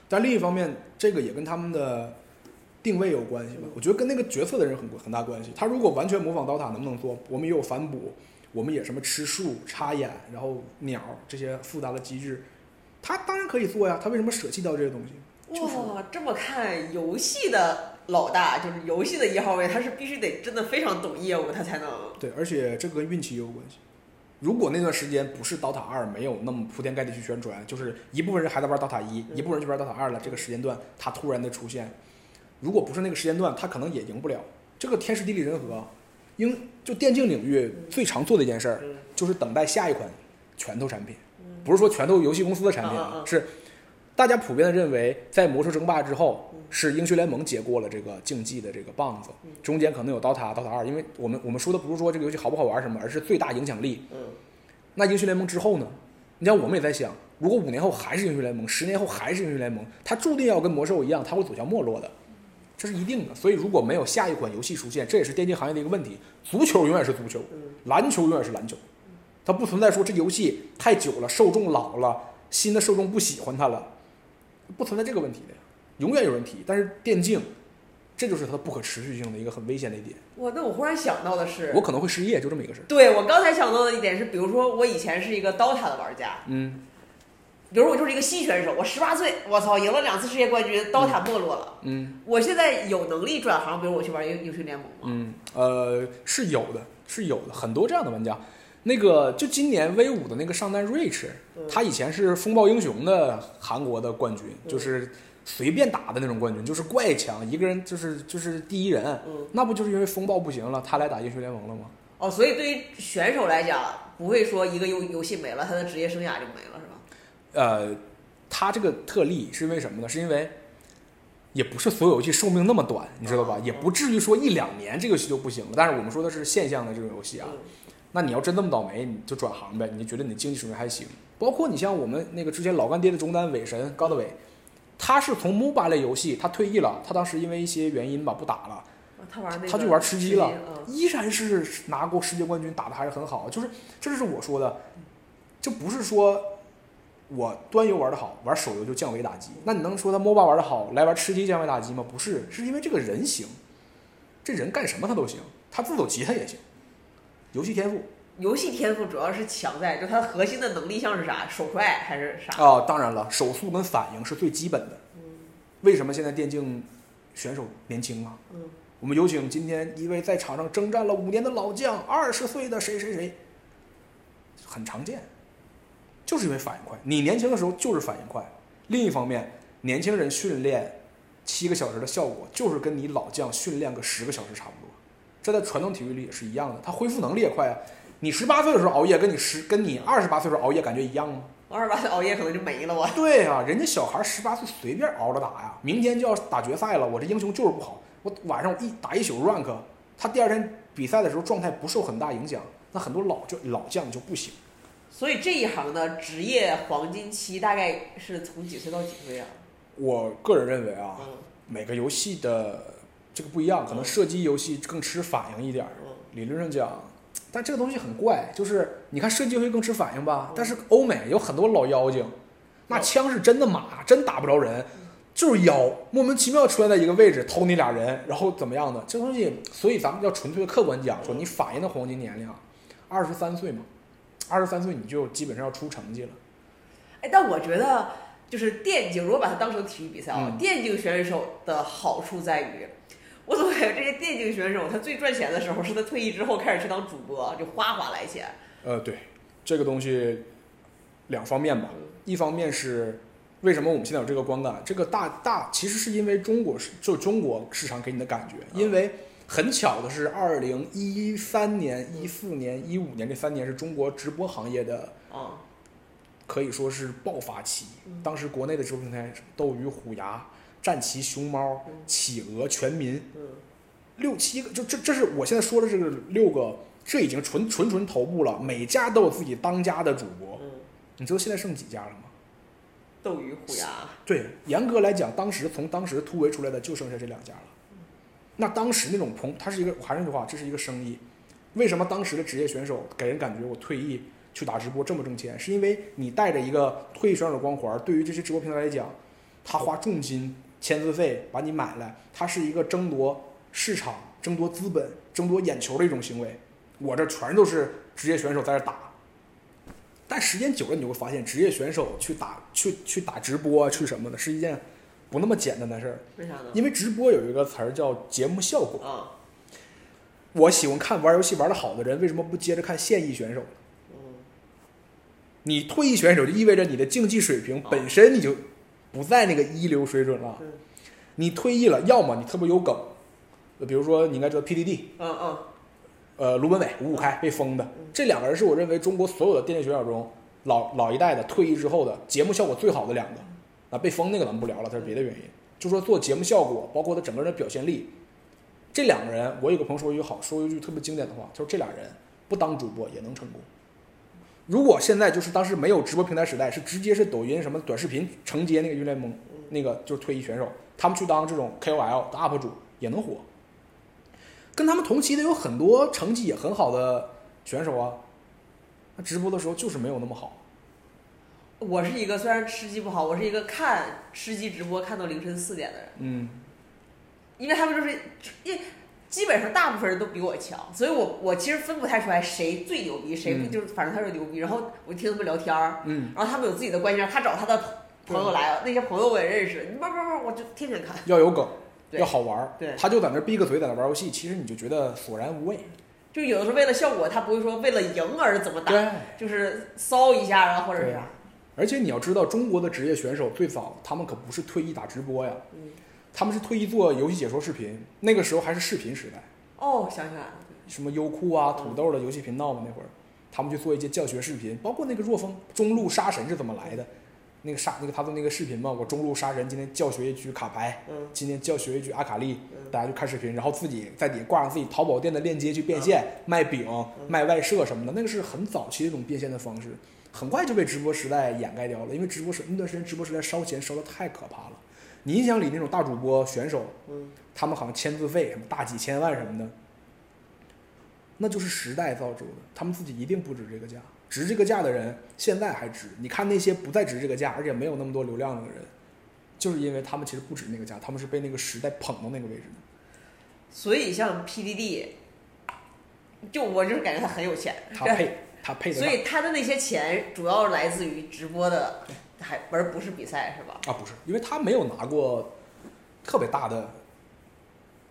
但另一方面，这个也跟他们的定位有关系吧。我觉得跟那个决策的人很很大关系。他如果完全模仿刀塔，能不能做？我们也有反哺，我们也什么吃树、插眼，然后鸟这些复杂的机制，他当然可以做呀。他为什么舍弃掉这些东西？就是哇，这么看，游戏的老大就是游戏的一号位，他是必须得真的非常懂业务，他才能。对，而且这个跟运气也有关系。如果那段时间不是 DOTA 二没有那么铺天盖地去宣传，就是一部分人还在玩 DOTA 一，一部分人去玩 DOTA 二了，这个时间段他突然的出现，如果不是那个时间段，他可能也赢不了。这个天时地利人和，因就电竞领域最常做的一件事儿嗯就是等待下一款拳头产品，不是说拳头游戏公司的产品是大家普遍的认为，在魔兽争霸之后，是英雄联盟接过了这个竞技的这个棒子，中间可能有 DOTA、DOTA 二，因为我们我们说的不是说这个游戏好不好玩什么，而是最大影响力。嗯，那英雄联盟之后呢？你像我们也在想，如果五年后还是英雄联盟，十年后还是英雄联盟，它注定要跟魔兽一样，它会走向没落的，这是一定的。所以如果没有下一款游戏出现，这也是电竞行业的一个问题。足球永远是足球，篮球永远是篮球，它不存在说这游戏太久了，受众老了，新的受众不喜欢它了，不存在这个问题的，永远有人提。但是电竞，这就是它的不可持续性的一个很危险的一点。哇，那我忽然想到的是，我可能会失业，就这么一个事儿。对我刚才想到的一点是，比如说我以前是一个 DOTA 的玩家，嗯比如说我就是一个新选手，我十八岁，我操，赢了两次世界冠军，DOTA 没落了。嗯我现在有能力转行，比如我去玩英英雄联盟吗？嗯，呃，是有的，是有的，很多这样的玩家。那个就今年 V 五的那个上单 Rich，他以前是风暴英雄的韩国的冠军，就是随便打的那种冠军，就是怪强，一个人就是就是第一人。嗯那不就是因为风暴不行了，他来打英雄联盟了吗？哦，所以对于选手来讲，不会说一个游游戏没了，他的职业生涯就没了，是吧？呃，他这个特例是因为什么呢？是因为也不是所有游戏寿命那么短，你知道吧？也不至于说一两年这个游戏就不行了。但是我们说的是现象的这种游戏啊，嗯那你要真这么倒霉，你就转行呗。你觉得你的经济水平还行？包括你像我们那个之前老干爹的中单韦神高德伟，他是从 MOBA 类游戏他退役了，他当时因为一些原因吧不打了，啊他玩他就玩吃鸡了嗯依然是拿过世界冠军，打的还是很好。就是这就是我说的，就不是说我端游玩的好，玩手游就降维打击。那你能说他 MOBA 玩的好，来玩吃鸡降维打击吗？不是，是因为这个人行，这人干什么他都行，他自走棋他也行，游戏天赋游戏天赋主要是强在，就它核心的能力项是啥？手快还是啥？哦、当然了，手速跟反应是最基本的。为什么现在电竞选手年轻啊？嗯我们有请今天一位在场上征战了五年的老将，二十岁的谁谁谁，很常见，就是因为反应快。你年轻的时候就是反应快。另一方面，年轻人训练七个小时的效果，就是跟你老将训练个十个小时差不多。这在传统体育里也是一样的，他恢复能力也快啊。你十八岁的时候熬夜，跟你十跟你二十八岁时候熬夜感觉一样吗？二十八岁熬夜可能就没了我。[laughs] 对啊、人家小孩十八岁随便熬着打呀，明天就要打决赛了，我这英雄就是不好，我晚上我一打一宿 rank，他第二天比赛的时候状态不受很大影响，那很多老就老将就不行。所以这一行的职业黄金期大概是从几岁到几岁啊？我个人认为啊，嗯每个游戏的这个不一样，可能射击游戏更吃反应一点理论上讲，但这个东西很怪，就是你看射击游戏更吃反应吧，但是欧美有很多老妖精，那枪是真的马，真打不着人。就是妖，莫名其妙出现在一个位置偷你俩人，然后怎么样的？这东西，所以咱们要纯粹的客观讲，说你反应的黄金年龄啊，二十三岁嘛，二十三岁你就基本上要出成绩了。哎，但我觉得就是电竞，如果把它当成体育比赛啊，嗯电竞选手的好处在于，我总感觉这些电竞选手他最赚钱的时候是他退役之后开始去当主播，就哗哗来钱。呃，对，这个东西两方面吧，一方面是为什么我们现在有这个观感，这个大大其实是因为中国市就中国市场给你的感觉，因为很巧的是，二零一三年、一四年、一五年这三年是中国直播行业的啊，可以说是爆发期。当时国内的直播平台，斗鱼、虎牙、战旗、熊猫、企鹅、全民，嗯六七个，就这这是我现在说的这个六个，这已经纯纯纯头部了，每家都有自己当家的主播。嗯，你知道现在剩几家了吗？斗鱼、虎牙，对，严格来讲，当时从当时突围出来的就剩下这两家了。那当时那种棚，它是一个，还是那句话，这是一个生意。为什么当时的职业选手给人感觉我退役去打直播这么挣钱？是因为你带着一个退役选手的光环，对于这些直播平台来讲，他花重金签字费把你买来，它是一个争夺市场、争夺资本、争夺眼球的一种行为。我这全都是职业选手在这打，但时间久了，你就会发现，职业选手去打、去去打直播啊，去什么的，是一件不那么简单的事儿。为啥呢？因为直播有一个词儿叫节目效果。啊，我喜欢看玩游戏玩的好的人，为什么不接着看现役选手？嗯，你退役选手就意味着你的竞技水平本身你就不在那个一流水准了嗯。你退役了，要么你特别有梗，比如说你应该知道 PDD，嗯嗯，呃，卢本伟、五五开被封的，这两个人是我认为中国所有的电竞选手中老老一代的退役之后的节目效果最好的两个。啊，被封那个咱们不聊了，他是别的原因。就说做节目效果，包括他整个人的表现力，这两个人，我有个朋友说一句好，说一句特别经典的话，他说这俩人不当主播也能成功。如果现在就是当时没有直播平台时代，是直接是抖音什么短视频承接那个运联盟，那个就是退役选手，他们去当这种 KOL 的 UP 主也能火。跟他们同期的有很多成绩也很好的选手啊，那直播的时候就是没有那么好。我是一个虽然吃鸡不好，我是一个看吃鸡直播看到凌晨四点的人，嗯，因为他们就是因为基本上大部分人都比我强，所以我我其实分不太出来谁最牛逼，谁不嗯就是反正他是牛逼。然后我听他们聊天儿，嗯，然后他们有自己的观点，他找他的朋友来了，那些朋友我也认识，不不不，我就天天看。要有梗，要好玩儿。对他就在那儿闭个嘴，在那儿玩游戏，其实你就觉得索然无味。就有的时候为了效果，他不会说为了赢而怎么打，就是骚一下啊，或者是。而且你要知道，中国的职业选手最早他们可不是退役打直播呀，嗯他们是特意做游戏解说视频，那个时候还是视频时代，哦，想起来了，什么优酷啊、土豆的游戏频道嘛，那会儿。他们去做一些教学视频，包括那个若风中路杀神是怎么来的，那个杀那个他的那个视频嘛，我中路杀神今天教学一局卡牌，嗯。今天教学一局阿卡丽，嗯。大家就看视频，然后自己在底下挂上自己淘宝店的链接去变现，卖饼、卖外设什么的，那个是很早期的一种变现的方式，很快就被直播时代掩盖掉了。因为直播时那段时间直播时代烧钱烧的太可怕了。你印象里那种大主播选手，嗯，他们好像签字费什么大几千万什么的，那就是时代造就的，他们自己一定不值这个价。值这个价的人现在还值，你看那些不再值这个价，而且没有那么多流量的人，就是因为他们其实不值那个价，他们是被那个时代捧到那个位置的。所以像 PDD，就我就是感觉他很有钱，他配他配的所以他的那些钱主要来自于直播的，还而不是比赛是吧？啊，不是，因为他没有拿过特别大的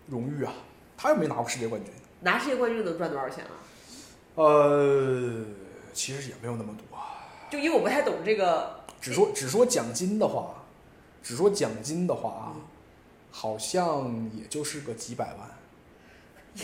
荣誉啊，他又没拿过世界冠军。拿世界冠军能赚多少钱啊？呃，其实也没有那么多，就因为我不太懂这个，只说只说奖金的话，只说奖金的话啊，好像也就是个几百万。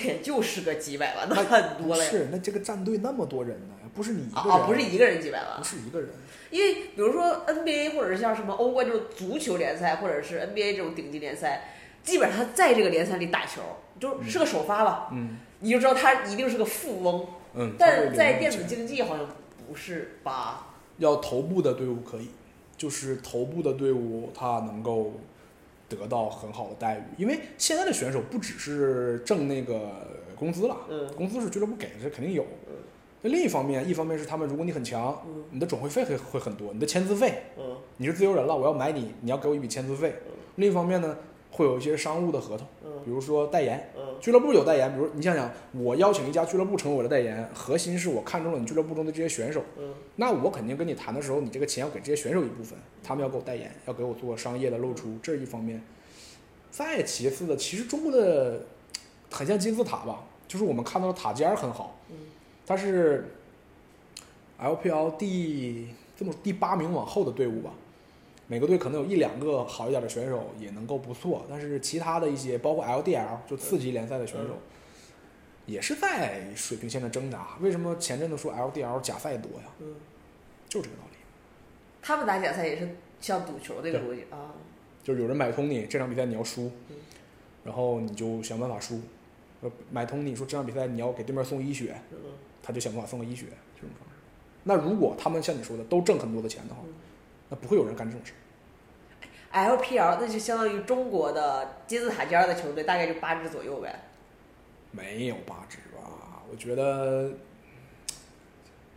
也就是个几百万，那那很多了呀。是，那这个战队那么多人呢，不是你一个啊不是一个人几百万不，是一个人。因为比如说 NBA 或者是像什么欧冠这种足球联赛，或者是 NBA 这种顶级联赛，基本上他在这个联赛里打球，就是个首发吧，嗯你就知道他一定是个富翁。嗯，但是在电子竞技好像不是吧？要头部的队伍可以，就是头部的队伍他能够得到很好的待遇，因为现在的选手不只是挣那个工资了，嗯工资是俱乐部给的，这肯定有嗯。那另一方面，一方面是他们，如果你很强，嗯你的转会费会会很多，你的签字费，嗯你是自由人了，我要买你，你要给我一笔签字费。嗯另一方面呢，会有一些商务的合同，嗯比如说代言。嗯俱乐部有代言，比如你想想，我邀请一家俱乐部成为我的代言，核心是我看中了你俱乐部中的这些选手，嗯那我肯定跟你谈的时候，你这个钱要给这些选手一部分，他们要给我代言，要给我做商业的露出，这是一方面。再其次的，其实中国的很像金字塔吧，就是我们看到的塔尖儿很好，嗯它是 LPL 第这么第八名往后的队伍吧，每个队可能有一两个好一点的选手也能够不错，但是其他的一些包括 LDL 就次级联赛的选手，也是在水平线的挣扎。为什么前阵子说 LDL 假赛多呀？嗯，就这个道理。他们打假赛也是像赌球这个对逻辑啊。就是有人买通你，这场比赛你要输嗯，然后你就想办法输。呃，买通你说这场比赛你要给对面送一血，嗯他就想办法送个医学这种方式。那如果他们像你说的都挣很多的钱的话嗯，那不会有人干这种事。LPL 那就相当于中国的金字塔尖儿的球队，大概就八支左右呗。没有八支吧？我觉得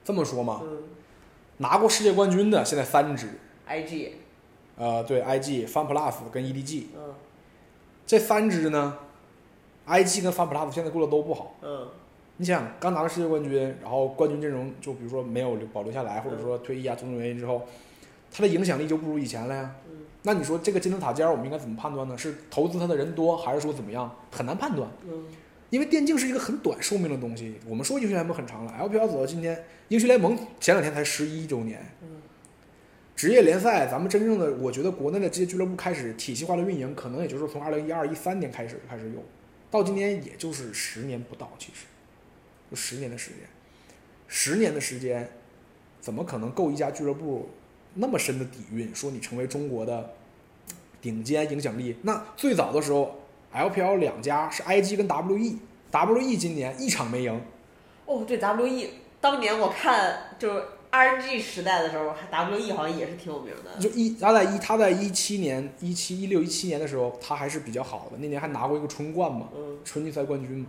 这么说嘛，嗯拿过世界冠军的现在三支，，IG，呃，对，IG、Fun Plus 跟 EDG 嗯这三支呢，IG 跟 Fun Plus 现在过得都不好。嗯你想，刚拿了世界冠军，然后冠军阵容就比如说没有留保留下来，或者说退役啊，种种原因之后，他的影响力就不如以前了呀。嗯那你说这个金字塔尖儿我们应该怎么判断呢？是投资他的人多，还是说怎么样？很难判断，嗯因为电竞是一个很短寿命的东西。我们说英雄联盟很长了，LPL 走到今天，英雄联盟前两天才十一周年。嗯职业联赛，咱们真正的，我觉得国内的这些俱乐部开始体系化的运营，可能也就是从二零一二、一三年开始开始有，到今年也就是十年不到，其实就十年的时间，十年的时间，怎么可能够一家俱乐部那么深的底蕴？说你成为中国的顶尖影响力？那最早的时候，LPL 两家是 IG 跟 WE，WE 今年一场没赢，哦，对 WE，当年我看就是 RNG 时代的时候，WE 好像也是挺有名的。就一他在一他在一七年一七一六一七年的时候，他还是比较好的，那年还拿过一个春冠嘛，嗯春季赛冠军嘛。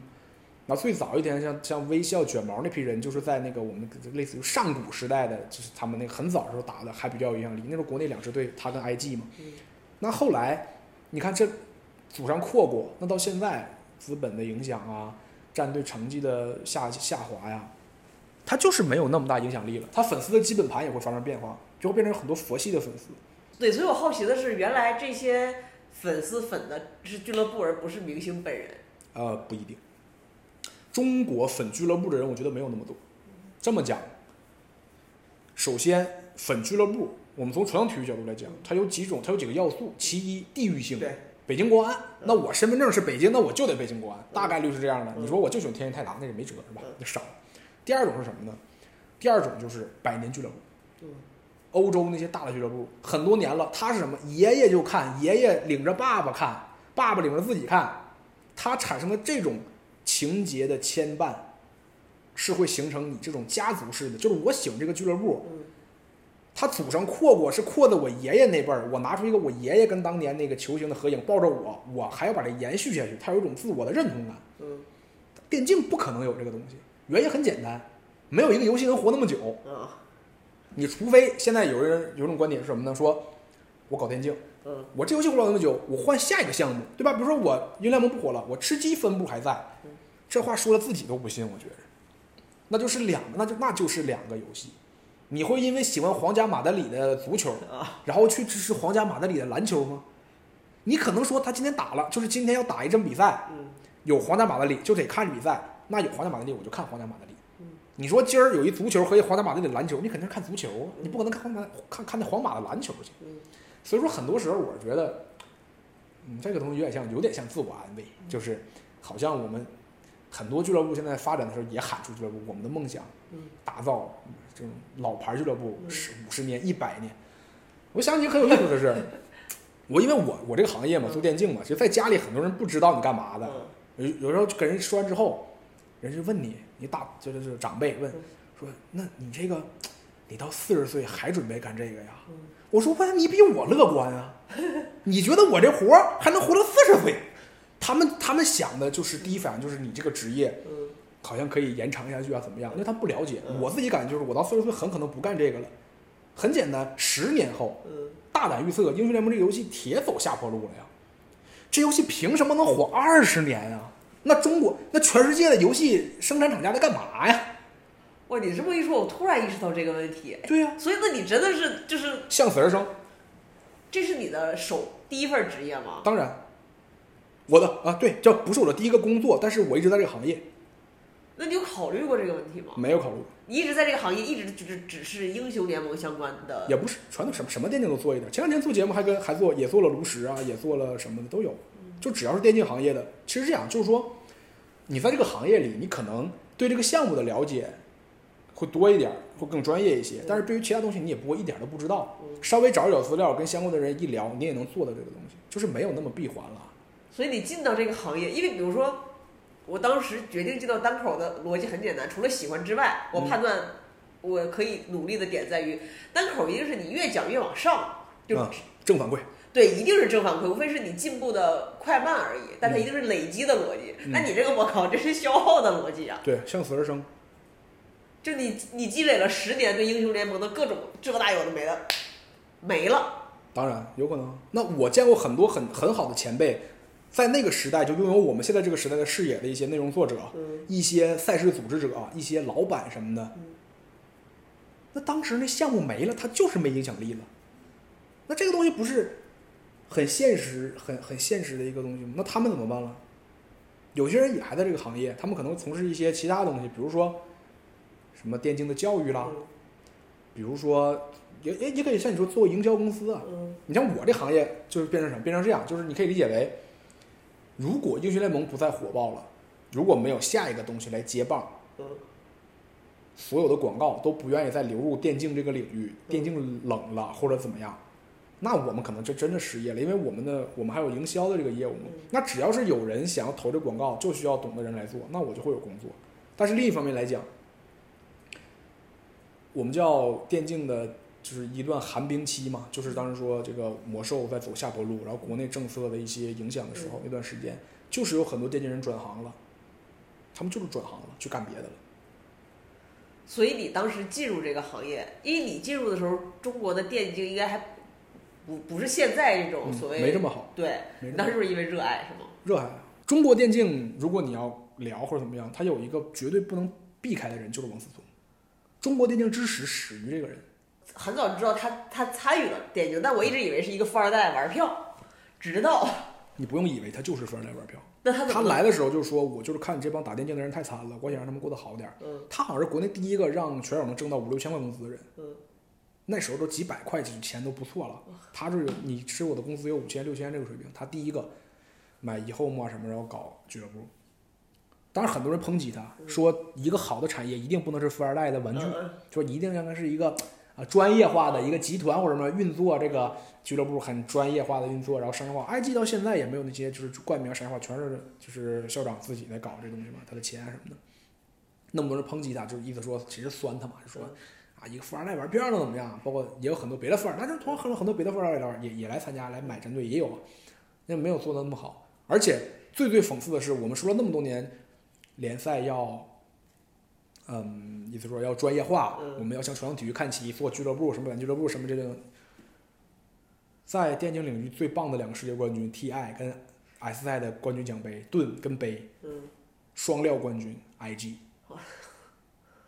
那最早一点像像微笑卷毛那批人，就是在那个我们类似于上古时代的，就是他们那个很早的时候打的，还比较有影响力。那时候国内两支队，他跟 IG 嘛。嗯那后来你看这祖上扩过，那到现在资本的影响啊，战队成绩的下下滑呀，他就是没有那么大影响力了。他粉丝的基本盘也会发生变化，就会变成很多佛系的粉丝。对，所以我好奇的是，原来这些粉丝粉的是俱乐部，而不是明星本人。呃，不一定。中国粉俱乐部的人，我觉得没有那么多。这么讲，首先粉俱乐部，我们从传统体育角度来讲，它有几种，它有几个要素。其一，地域性。对，北京国安，那我身份证是北京，那我就得北京国安，大概率是这样的。你说我就喜欢天津泰达，那也没辙是吧嗯？那少。第二种是什么呢？第二种就是百年俱乐部。嗯欧洲那些大的俱乐部很多年了，他是什么？爷爷就看，爷爷领着爸爸看，爸爸领着自己看，他产生的这种情节的牵绊，是会形成你这种家族式的，就是我喜欢这个俱乐部，嗯他祖上扩过是扩的我爷爷那辈儿，我拿出一个我爷爷跟当年那个球星的合影，抱着我，我还要把它延续下去，他有一种自我的认同感。嗯电竞不可能有这个东西，原因很简单，没有一个游戏能活那么久。啊你除非现在有人有一种观点是什么呢？说我搞电竞，嗯我这游戏活不了那么久，我换下一个项目，对吧？比如说我英雄联盟不火了，我吃鸡分布还在，这话说的自己都不信，我觉着，那就是两个，那就那就是两个游戏。你会因为喜欢皇家马德里的足球，啊然后去支持皇家马德里的篮球吗？你可能说他今天打了，就是今天要打一阵比赛，嗯有皇家马德里就得看比赛，那有皇家马德里我就看皇家马德里。嗯你说今儿有一足球和一皇家马德里的篮球，你肯定是看足球啊，你不可能看皇马看看那皇马的篮球去。嗯所以说很多时候我觉得，嗯，这个东西有点像有点像自我安慰，就是好像我们很多俱乐部现在发展的时候也喊出俱乐部我们的梦想，嗯打造这种老牌俱乐部嗯十五十年一百年。我想起很有意思的是，[laughs] 我因为我我这个行业嘛，做电竞嘛，其实在家里很多人不知道你干嘛的，嗯有有时候跟人说完之后，人就问你，你大就是就是长辈问嗯说，那你这个，你到四十岁还准备干这个呀？嗯我说哇，你比我乐观啊！你觉得我这活儿还能活到四十岁？他们他们想的就是第一反应就是你这个职业嗯好像可以延长下去啊，怎么样？因为他们不了解。嗯我自己感觉就是我到四十岁很可能不干这个了。很简单，十年后嗯大胆预测，英雄联盟这个游戏铁走下坡路了呀！这游戏凭什么能火二十年啊？那中国那全世界的游戏生产厂家在干嘛呀？哇，你这么一说，我突然意识到这个问题。对呀、所以，那你真的是就是向死而生。这是你的首第一份职业吗？当然，我的啊，对，这不是我的第一个工作，但是我一直在这个行业，那你有考虑过这个问题吗？没有考虑，你一直在这个行业，一直只只是英雄联盟相关的。也不是传统什么什么电竞都做一点。前两天做节目还跟还做也做了炉石啊，也做了什么的都有，就只要是电竞行业的，其实这样就是说，你在这个行业里，你可能对这个项目的了解会多一点，会更专业一些，但是对于其他东西你也不会一点都不知道，稍微找一找资料，跟相关的人一聊，你也能做到这个东西，就是没有那么闭环了。所以你进到这个行业，因为比如说，我当时决定进到单口的逻辑很简单，除了喜欢之外，我嗯判断我可以努力的点在于，单口一定是你越讲越往上，就、啊，正反馈，对，一定是正反馈，无非是你进步的快慢而已，但它一定是累积的逻辑。嗯那你这个我靠，这是消耗的逻辑啊！对，向死而生。就你你积累了十年对英雄联盟的各种这个大有的没的，没了。当然有可能。那我见过很多很很好的前辈，在那个时代就拥有我们现在这个时代的视野的一些内容作者，嗯一些赛事组织者，一些老板什么的。那当时那项目没了，它就是没影响力了。那这个东西不是很现实、很很现实的一个东西吗？那他们怎么办了？有些人也还在这个行业，他们可能从事一些其他东西，比如说什么电竞的教育啦，嗯比如说也也也可以像你说做营销公司啊，嗯你像我这行业就是变成什么？变成这样，就是你可以理解为，如果英雄联盟不再火爆了，如果没有下一个东西来接棒，嗯所有的广告都不愿意再流入电竞这个领域，电竞冷了或者怎么样，那我们可能就真的失业了，因为我们的我们还有营销的这个业务嘛。那只要是有人想要投这广告，就需要懂的人来做，那我就会有工作。但是另一方面来讲，我们叫电竞的，就是一段寒冰期嘛，就是当时说这个魔兽在走下坡路，然后国内政策的一些影响的时候，那段时间就是有很多电竞人转行了，他们就是转行了，去干别的了。所以你当时进入这个行业，因为你进入的时候，中国的电竞应该还不不是现在这种嗯所谓、没这么好，对，没这么你当时就是因为热爱是吗？热爱啊。中国电竞，如果你要聊或者怎么样，他有一个绝对不能避开的人，就是王思聪。中国电竞之始始于这个人，很早就知道他他参与了电竞，但我一直以为是一个富二代玩票，直到你不用以为他就是富二代玩票。[laughs] 那他怎么他来的时候就说：“我就是看你这帮打电竞的人太惨了，我想让他们过得好点。”嗯他好像是国内第一个让拳手能挣到五六千块工资的人。嗯那时候都几百块钱都不错了。他是有你吃我的工资有五千六千这个水平，他第一个买以后嘛什么，然后搞俱乐部。当然，很多人抨击他，说一个好的产业一定不能是富二代的玩具，说一定应该是一个啊专业化的一个集团或者什么运作这个俱乐部很专业化的运作，然后商业化。IG 到现在也没有那些就是冠名商业化，全是就是校长自己在搞这东西嘛，他的钱什么的。那么多人抨击他，就是意思说其实酸他嘛，就说啊一个富二代玩票能怎么样？包括也有很多别的富二代，但是同很很多别的富二代也也来参加来买战队也有，那没有做的那么好。而且最最讽刺的是，我们说了那么多年联赛要。嗯，意思说要专业化，嗯。我们要向传统体育看齐，做俱乐部，什么软俱乐部，什么这种，在电竞领域最棒的两个世界冠军 TI 跟 S 赛的冠军奖杯盾跟杯，嗯双料冠军 IG，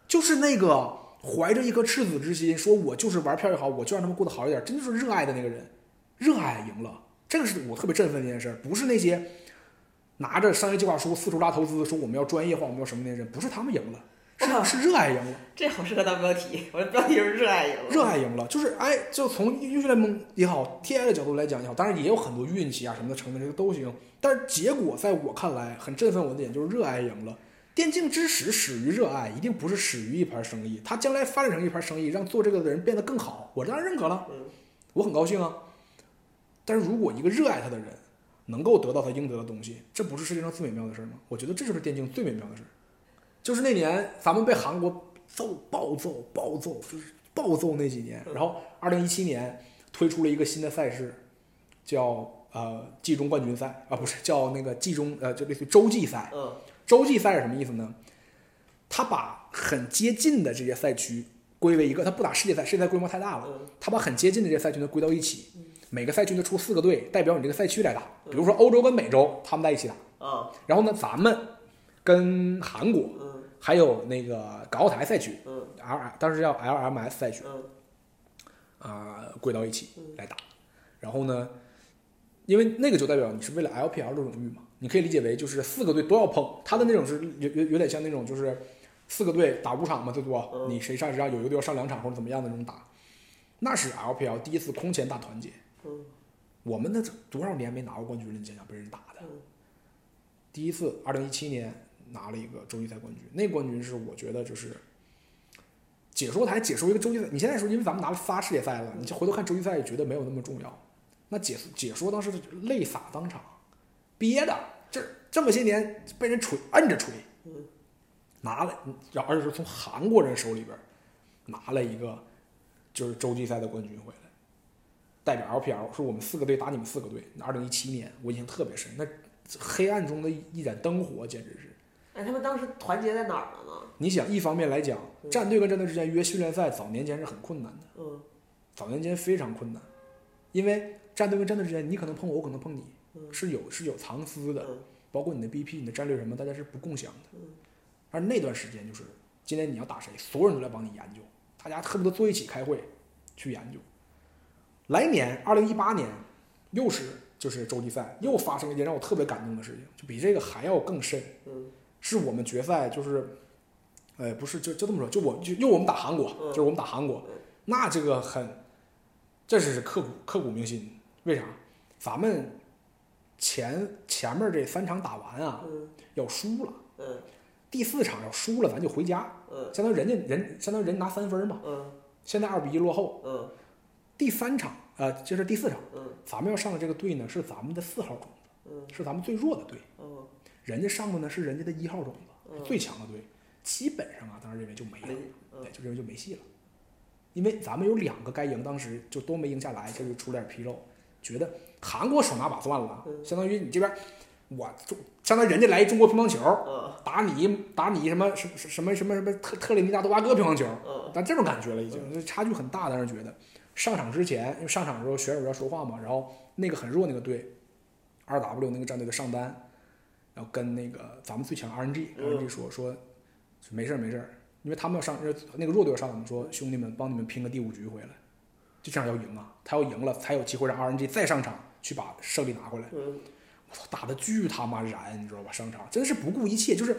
就是那个怀着一颗赤子之心，说我就是玩票也好，我就让他们过得好一点，真就是热爱的那个人，热爱赢了，这个是我特别振奋的一件事，不是那些拿着商业计划书四处拉投资，说我们要专业化，我们要什么那些人，不是他们赢了，哇是是热爱赢了。这好适合当标题，[laughs] 我的标题是热爱赢了。热爱赢了，就是哎，就从英雄联盟也好，TI 的角度来讲也好，当然也有很多运气啊什么的成分，这个都行。但是结果在我看来，很振奋我的点就是热爱赢了。电竞之始始于热爱，一定不是始于一盘生意。它将来发展成一盘生意，让做这个的人变得更好，我当然认可了，嗯我很高兴啊。但是如果一个热爱他的人能够得到他应得的东西，这不是世界上最美妙的事吗？我觉得这就是电竞最美妙的事儿。就是那年咱们被韩国揍暴揍暴揍，就是暴揍那几年。然后二零一七年推出了一个新的赛事，叫呃季中冠军赛啊，不是叫那个季中呃就类似于洲际赛。嗯洲际赛是什么意思呢？他把很接近的这些赛区归为一个，他不打世界赛，世界赛规模太大了，嗯他把很接近的这些赛区呢归到一起，每个赛区呢出四个队，代表你这个赛区来打。比如说欧洲跟美洲，他们在一起打，啊，然后呢，咱们跟韩国嗯还有那个港澳台赛区嗯，L 当时叫 LMS 赛区嗯啊、归到一起来打。然后呢，因为那个就代表你是为了 LPL 的荣誉嘛，你可以理解为就是四个队都要碰，他的那种是有有有点像那种就是四个队打五场嘛，最多嗯你谁上谁上，有一个队要上两场或者怎么样的那种打，那是 LPL 第一次空前大团结。嗯我们那多少年没拿过冠军了？你想想被人打的嗯，第一次二零一七年拿了一个洲际赛冠军，那冠军是我觉得就是解说台解说一个洲际赛，你现在说因为咱们拿了仨世界赛了，你就回头看洲际赛也觉得没有那么重要。那解解说当时泪洒当场，憋的，这这么些年被人锤摁着锤，拿了，然后而且是从韩国人手里边拿了一个就是洲际赛的冠军回来。代表 LPL 是我们四个队打你们四个队。二零一七年我印象特别深，那黑暗中的一盏灯火，简直是。哎，他们当时团结在哪儿了呢？你想，一方面来讲，战队跟战队之间约训练赛，早年间是很困难的，嗯早年间非常困难，因为战队跟战队之间，你可能碰我，我可能碰你，是有是有藏私的，嗯包括你的 BP、你的战略什么，大家是不共享的。而那段时间就是，今天你要打谁，所有人都来帮你研究，大家恨不得坐一起开会去研究。来年二零一八年，又是就是洲际赛，又发生了一件让我特别感动的事情，就比这个还要更甚。嗯是我们决赛就是，呃，不是就就这么说，就我就又我们打韩国，嗯就是我们打韩国，那这个很，这是刻骨刻骨铭心。为啥？咱们前前面这三场打完啊，嗯要输了，嗯第四场要输了，咱就回家，嗯相当于人家人相当于人拿三分嘛。嗯现在二比一落后，嗯第三场呃，这是第四场，嗯咱们要上的这个队呢是咱们的四号种子，嗯是咱们最弱的队。嗯，人家上的呢是人家的一号种子，嗯。最强的队，基本上啊，当时认为就没了，对，就认为就没戏了。因为咱们有两个该赢，当时就都没赢下来，这就出点纰漏，觉得韩国手拿把攥了，嗯。相当于你这边，我中，相当于人家来一中国乒乓球，嗯打你打你什么什什么什么什么特特立尼达多巴哥乒乓球，嗯。但这种感觉了已经，这差距很大，当时觉得。上场之前，因为上场的时候选手要说话嘛，然后那个很弱那个队二 W 那个战队的上单，然后跟那个咱们最强 RNG 嗯 RNG 说说没事儿没事儿，因为他们要上那个弱队要上，我们说兄弟们帮你们拼个第五局回来，就这样要赢啊，他要赢了才有机会让 RNG 再上场去把胜利拿回来。嗯我操，打的巨他妈燃，你知道吧？上场真是不顾一切，就是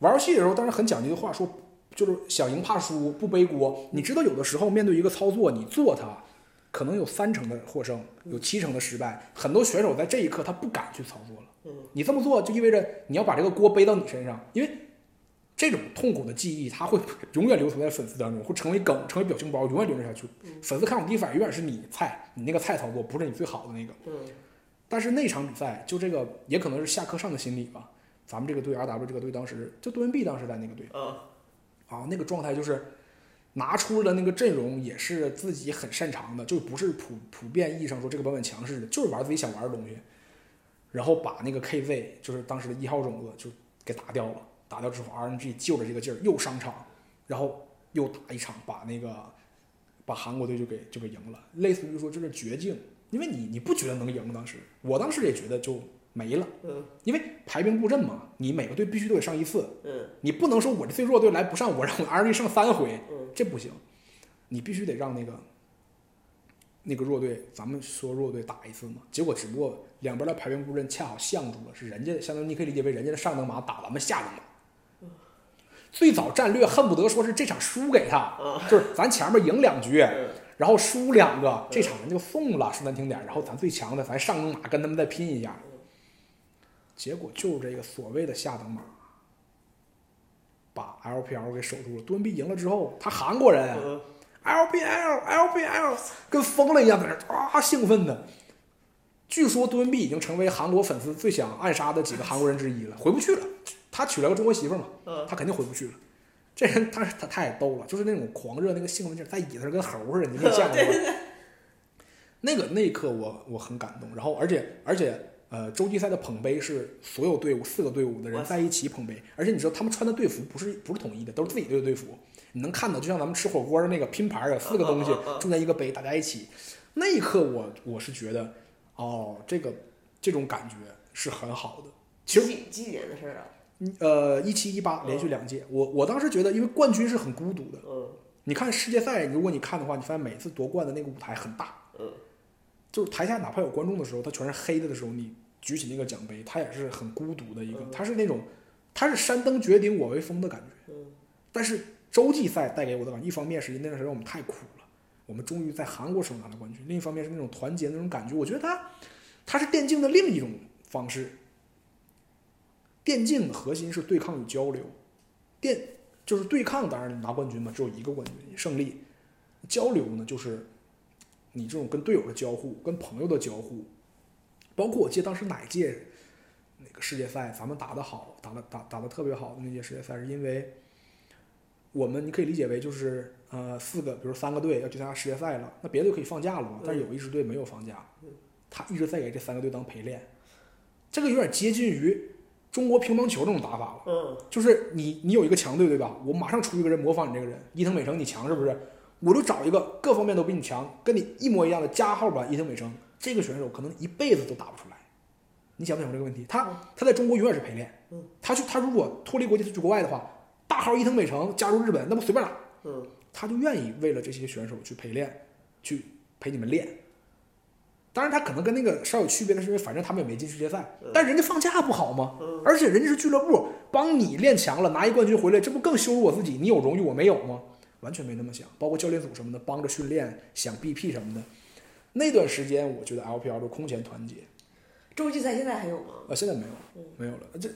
玩游戏的时候，当然很讲究的话说，就是想赢怕输，不背锅。你知道，有的时候面对一个操作，你做它，可能有三成的获胜，有七成的失败。很多选手在这一刻他不敢去操作了。嗯你这么做就意味着你要把这个锅背到你身上，因为这种痛苦的记忆，它会永远留存在粉丝当中，会成为梗，成为表情包，永远留下去。粉丝看我第一反应永远是你菜，你那个菜操作不是你最好的那个。嗯但是那场比赛，就这个也可能是下课上的心理吧。咱们这个队 R W 这个队当时就杜文碧当时在那个队啊啊，那个状态就是拿出了那个阵容也是自己很擅长的，就不是普普遍意义上说这个版本强势的，就是玩自己想玩的东西。然后把那个 KZ 就是当时的一号种子就给打掉了，打掉之后 RNG 就着这个劲儿又上场，然后又打一场，把那个把韩国队就给就给赢了，类似于说这是绝境，因为你你不觉得能赢，当时我当时也觉得就没了，嗯。因为排兵布阵嘛，你每个队必须都得上一次，嗯。你不能说我这最弱队来不上，我让我 RNG 上三回，嗯。这不行，你必须得让那个那个弱队，咱们说弱队打一次嘛。结果只不过两边的排兵布阵恰好相住了，是人家相当于你可以理解为人家的上等马打咱们下等马。最早战略恨不得说是这场输给他，就是咱前面赢两局，然后输两个，这场人就送了，说难听点，然后咱最强的咱上等马跟他们再拼一下。结果就是这个所谓的下等马，把 LPL 给守住了。蹲逼赢了之后，他韩国人 LPL LPL 跟疯了一样在那啊兴奋的。据说敦碧已经成为韩国粉丝最想暗杀的几个韩国人之一了，回不去了。他娶了个中国媳妇嘛，嗯他肯定回不去了。这人他他太逗了，就是那种狂热那个兴奋劲儿，在椅子上跟猴似的，你没见过吗？[laughs] 那个那一刻我我很感动，然后而且而且呃，洲际赛的捧杯是所有队伍四个队伍的人在一起捧杯，而且你知道他们穿的队服不是不是统一的，都是自己队的队服。你能看到，就像咱们吃火锅的那个拼盘儿，有四个东西种在一个杯，大家一起。那一刻我我是觉得，哦，这个这种感觉是很好的。其实几几年的事儿啊？呃，一七一八连续两届，我我当时觉得，因为冠军是很孤独的。嗯你看世界赛，如果你看的话，你发现每次夺冠的那个舞台很大，嗯，就是台下哪怕有观众的时候，它全是黑的的时候，你举起那个奖杯，他也是很孤独的一个，他是那种，他是山登绝顶我为峰的感觉。嗯但是洲际赛带给我的感觉，一方面是那段时间我们太苦了，我们终于在韩国手拿了冠军；另一方面是那种团结的那种感觉，我觉得他他是电竞的另一种方式。电竞的核心是对抗与交流，电就是对抗，当然拿冠军嘛，只有一个冠军胜利。交流呢，就是你这种跟队友的交互、跟朋友的交互，包括我记得当时哪届那个世界赛咱们打得好，打得打打得特别好的那届世界赛，是因为我们你可以理解为就是呃四个，比如三个队要去参加世界赛了，那别的队可以放假了嘛，但是有一支队没有放假，他一直在给这三个队当陪练，这个有点接近于中国乒乓球这种打法了。嗯就是你你有一个强队对吧？我马上出一个人模仿你这个人，伊藤美诚你强是不是？我就找一个各方面都比你强，跟你一模一样的加号版伊藤美诚，这个选手可能一辈子都打不出来。你想不想过这个问题？他他在中国永远是陪练，嗯他去他如果脱离国际去国外的话，大号伊藤美诚加入日本，那不随便打，嗯他就愿意为了这些选手去陪练，去陪你们练。当然，他可能跟那个稍有区别的是，因为反正他们也没进世界赛，但人家放假不好吗？而且人家是俱乐部，帮你练强了，拿一冠军回来，这不更羞辱我自己？你有荣誉，我没有吗？完全没那么想。包括教练组什么的，帮着训练，想 BP 什么的。那段时间，我觉得 LPL 都空前团结。洲际赛现在还有吗？啊，现在没有，没有了。这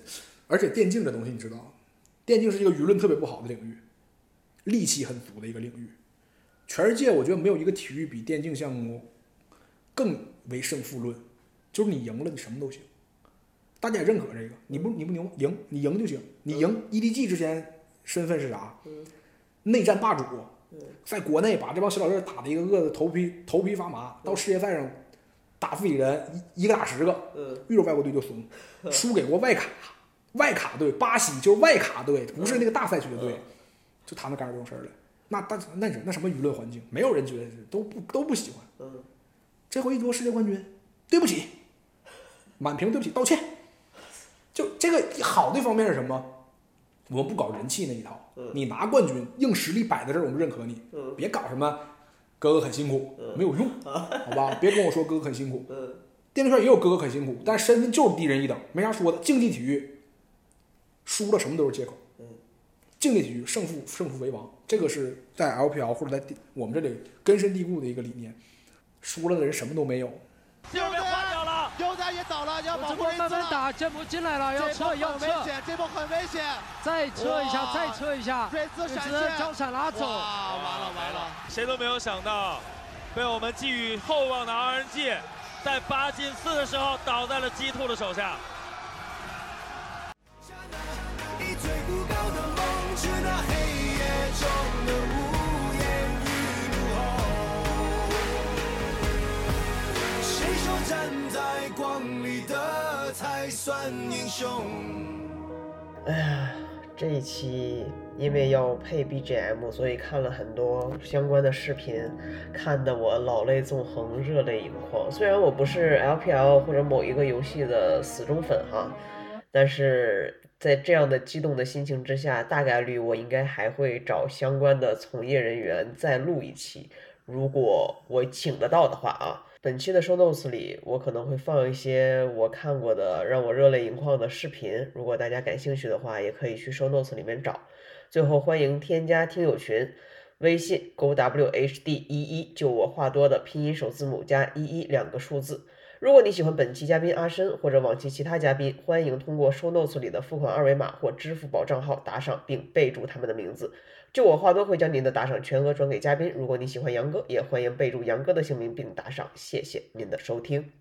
而且电竞这东西，你知道，电竞是一个舆论特别不好的领域，戾气很足的一个领域。全世界我觉得没有一个体育比电竞项目更为胜负论，就是你赢了，你什么都行，大家也认可这个。你不你不牛，赢你赢就行，你赢 EDG 之前身份是啥？内战霸主，在国内把这帮小老弟打的一个个的头皮头皮发麻，到世界赛上打自己人一一个打十个，嗯遇着外国队就怂，输给过外卡，外卡队，巴西就是外卡队，不是那个大赛区的队，就他们干出这种事儿来。那但那是那什么舆论环境，没有人觉得是都不都不喜欢。嗯。这回一夺世界冠军，对不起，满屏对不起，道歉。就这个好的方面是什么？我们不搞人气那一套，你拿冠军，硬实力摆在这儿，我们认可你。嗯别搞什么哥哥很辛苦，没有用，[laughs] 好吧？别跟我说哥哥很辛苦，嗯电竞圈也有哥哥很辛苦，但是身份就是低人一等，没啥说的。竞技体育输了什么都是借口。竞技体育胜负胜负为王，这个是在 LPL 或者在我们这里根深蒂固的一个理念。输了的人什么都没有。右边优仔也倒了，要保这波护。慢慢打，剑魔进来了，要撤要撤，危险，这波很危险。再撤一下，再撤一下，瑞兹闪现，交闪拉走，哇，完了完了。谁都没有想到，被我们寄予厚望的 RNG，在八进四的时候倒在了鸡兔的手下。光里的才算英雄？哎呀，这一期因为要配 BGM，所以看了很多相关的视频，看得我老泪纵横，热泪盈眶。虽然我不是 LPL 或者某一个游戏的死忠粉哈，但是在这样的激动的心情之下，大概率我应该还会找相关的从业人员再录一期，如果我请得到的话啊。本期的 show notes 里，我可能会放一些我看过的让我热泪盈眶的视频，如果大家感兴趣的话，也可以去 show notes 里面找。最后欢迎添加听友群，微信 g w h d 一一，就我话多的拼音首字母加一一两个数字。如果你喜欢本期嘉宾阿深或者往期其他嘉宾，欢迎通过 show notes 里的付款二维码或支付宝账号打赏，并备注他们的名字。就我话多会将您的打赏全额转给嘉宾。如果你喜欢杨哥，也欢迎备注杨哥的姓名并打赏。谢谢您的收听。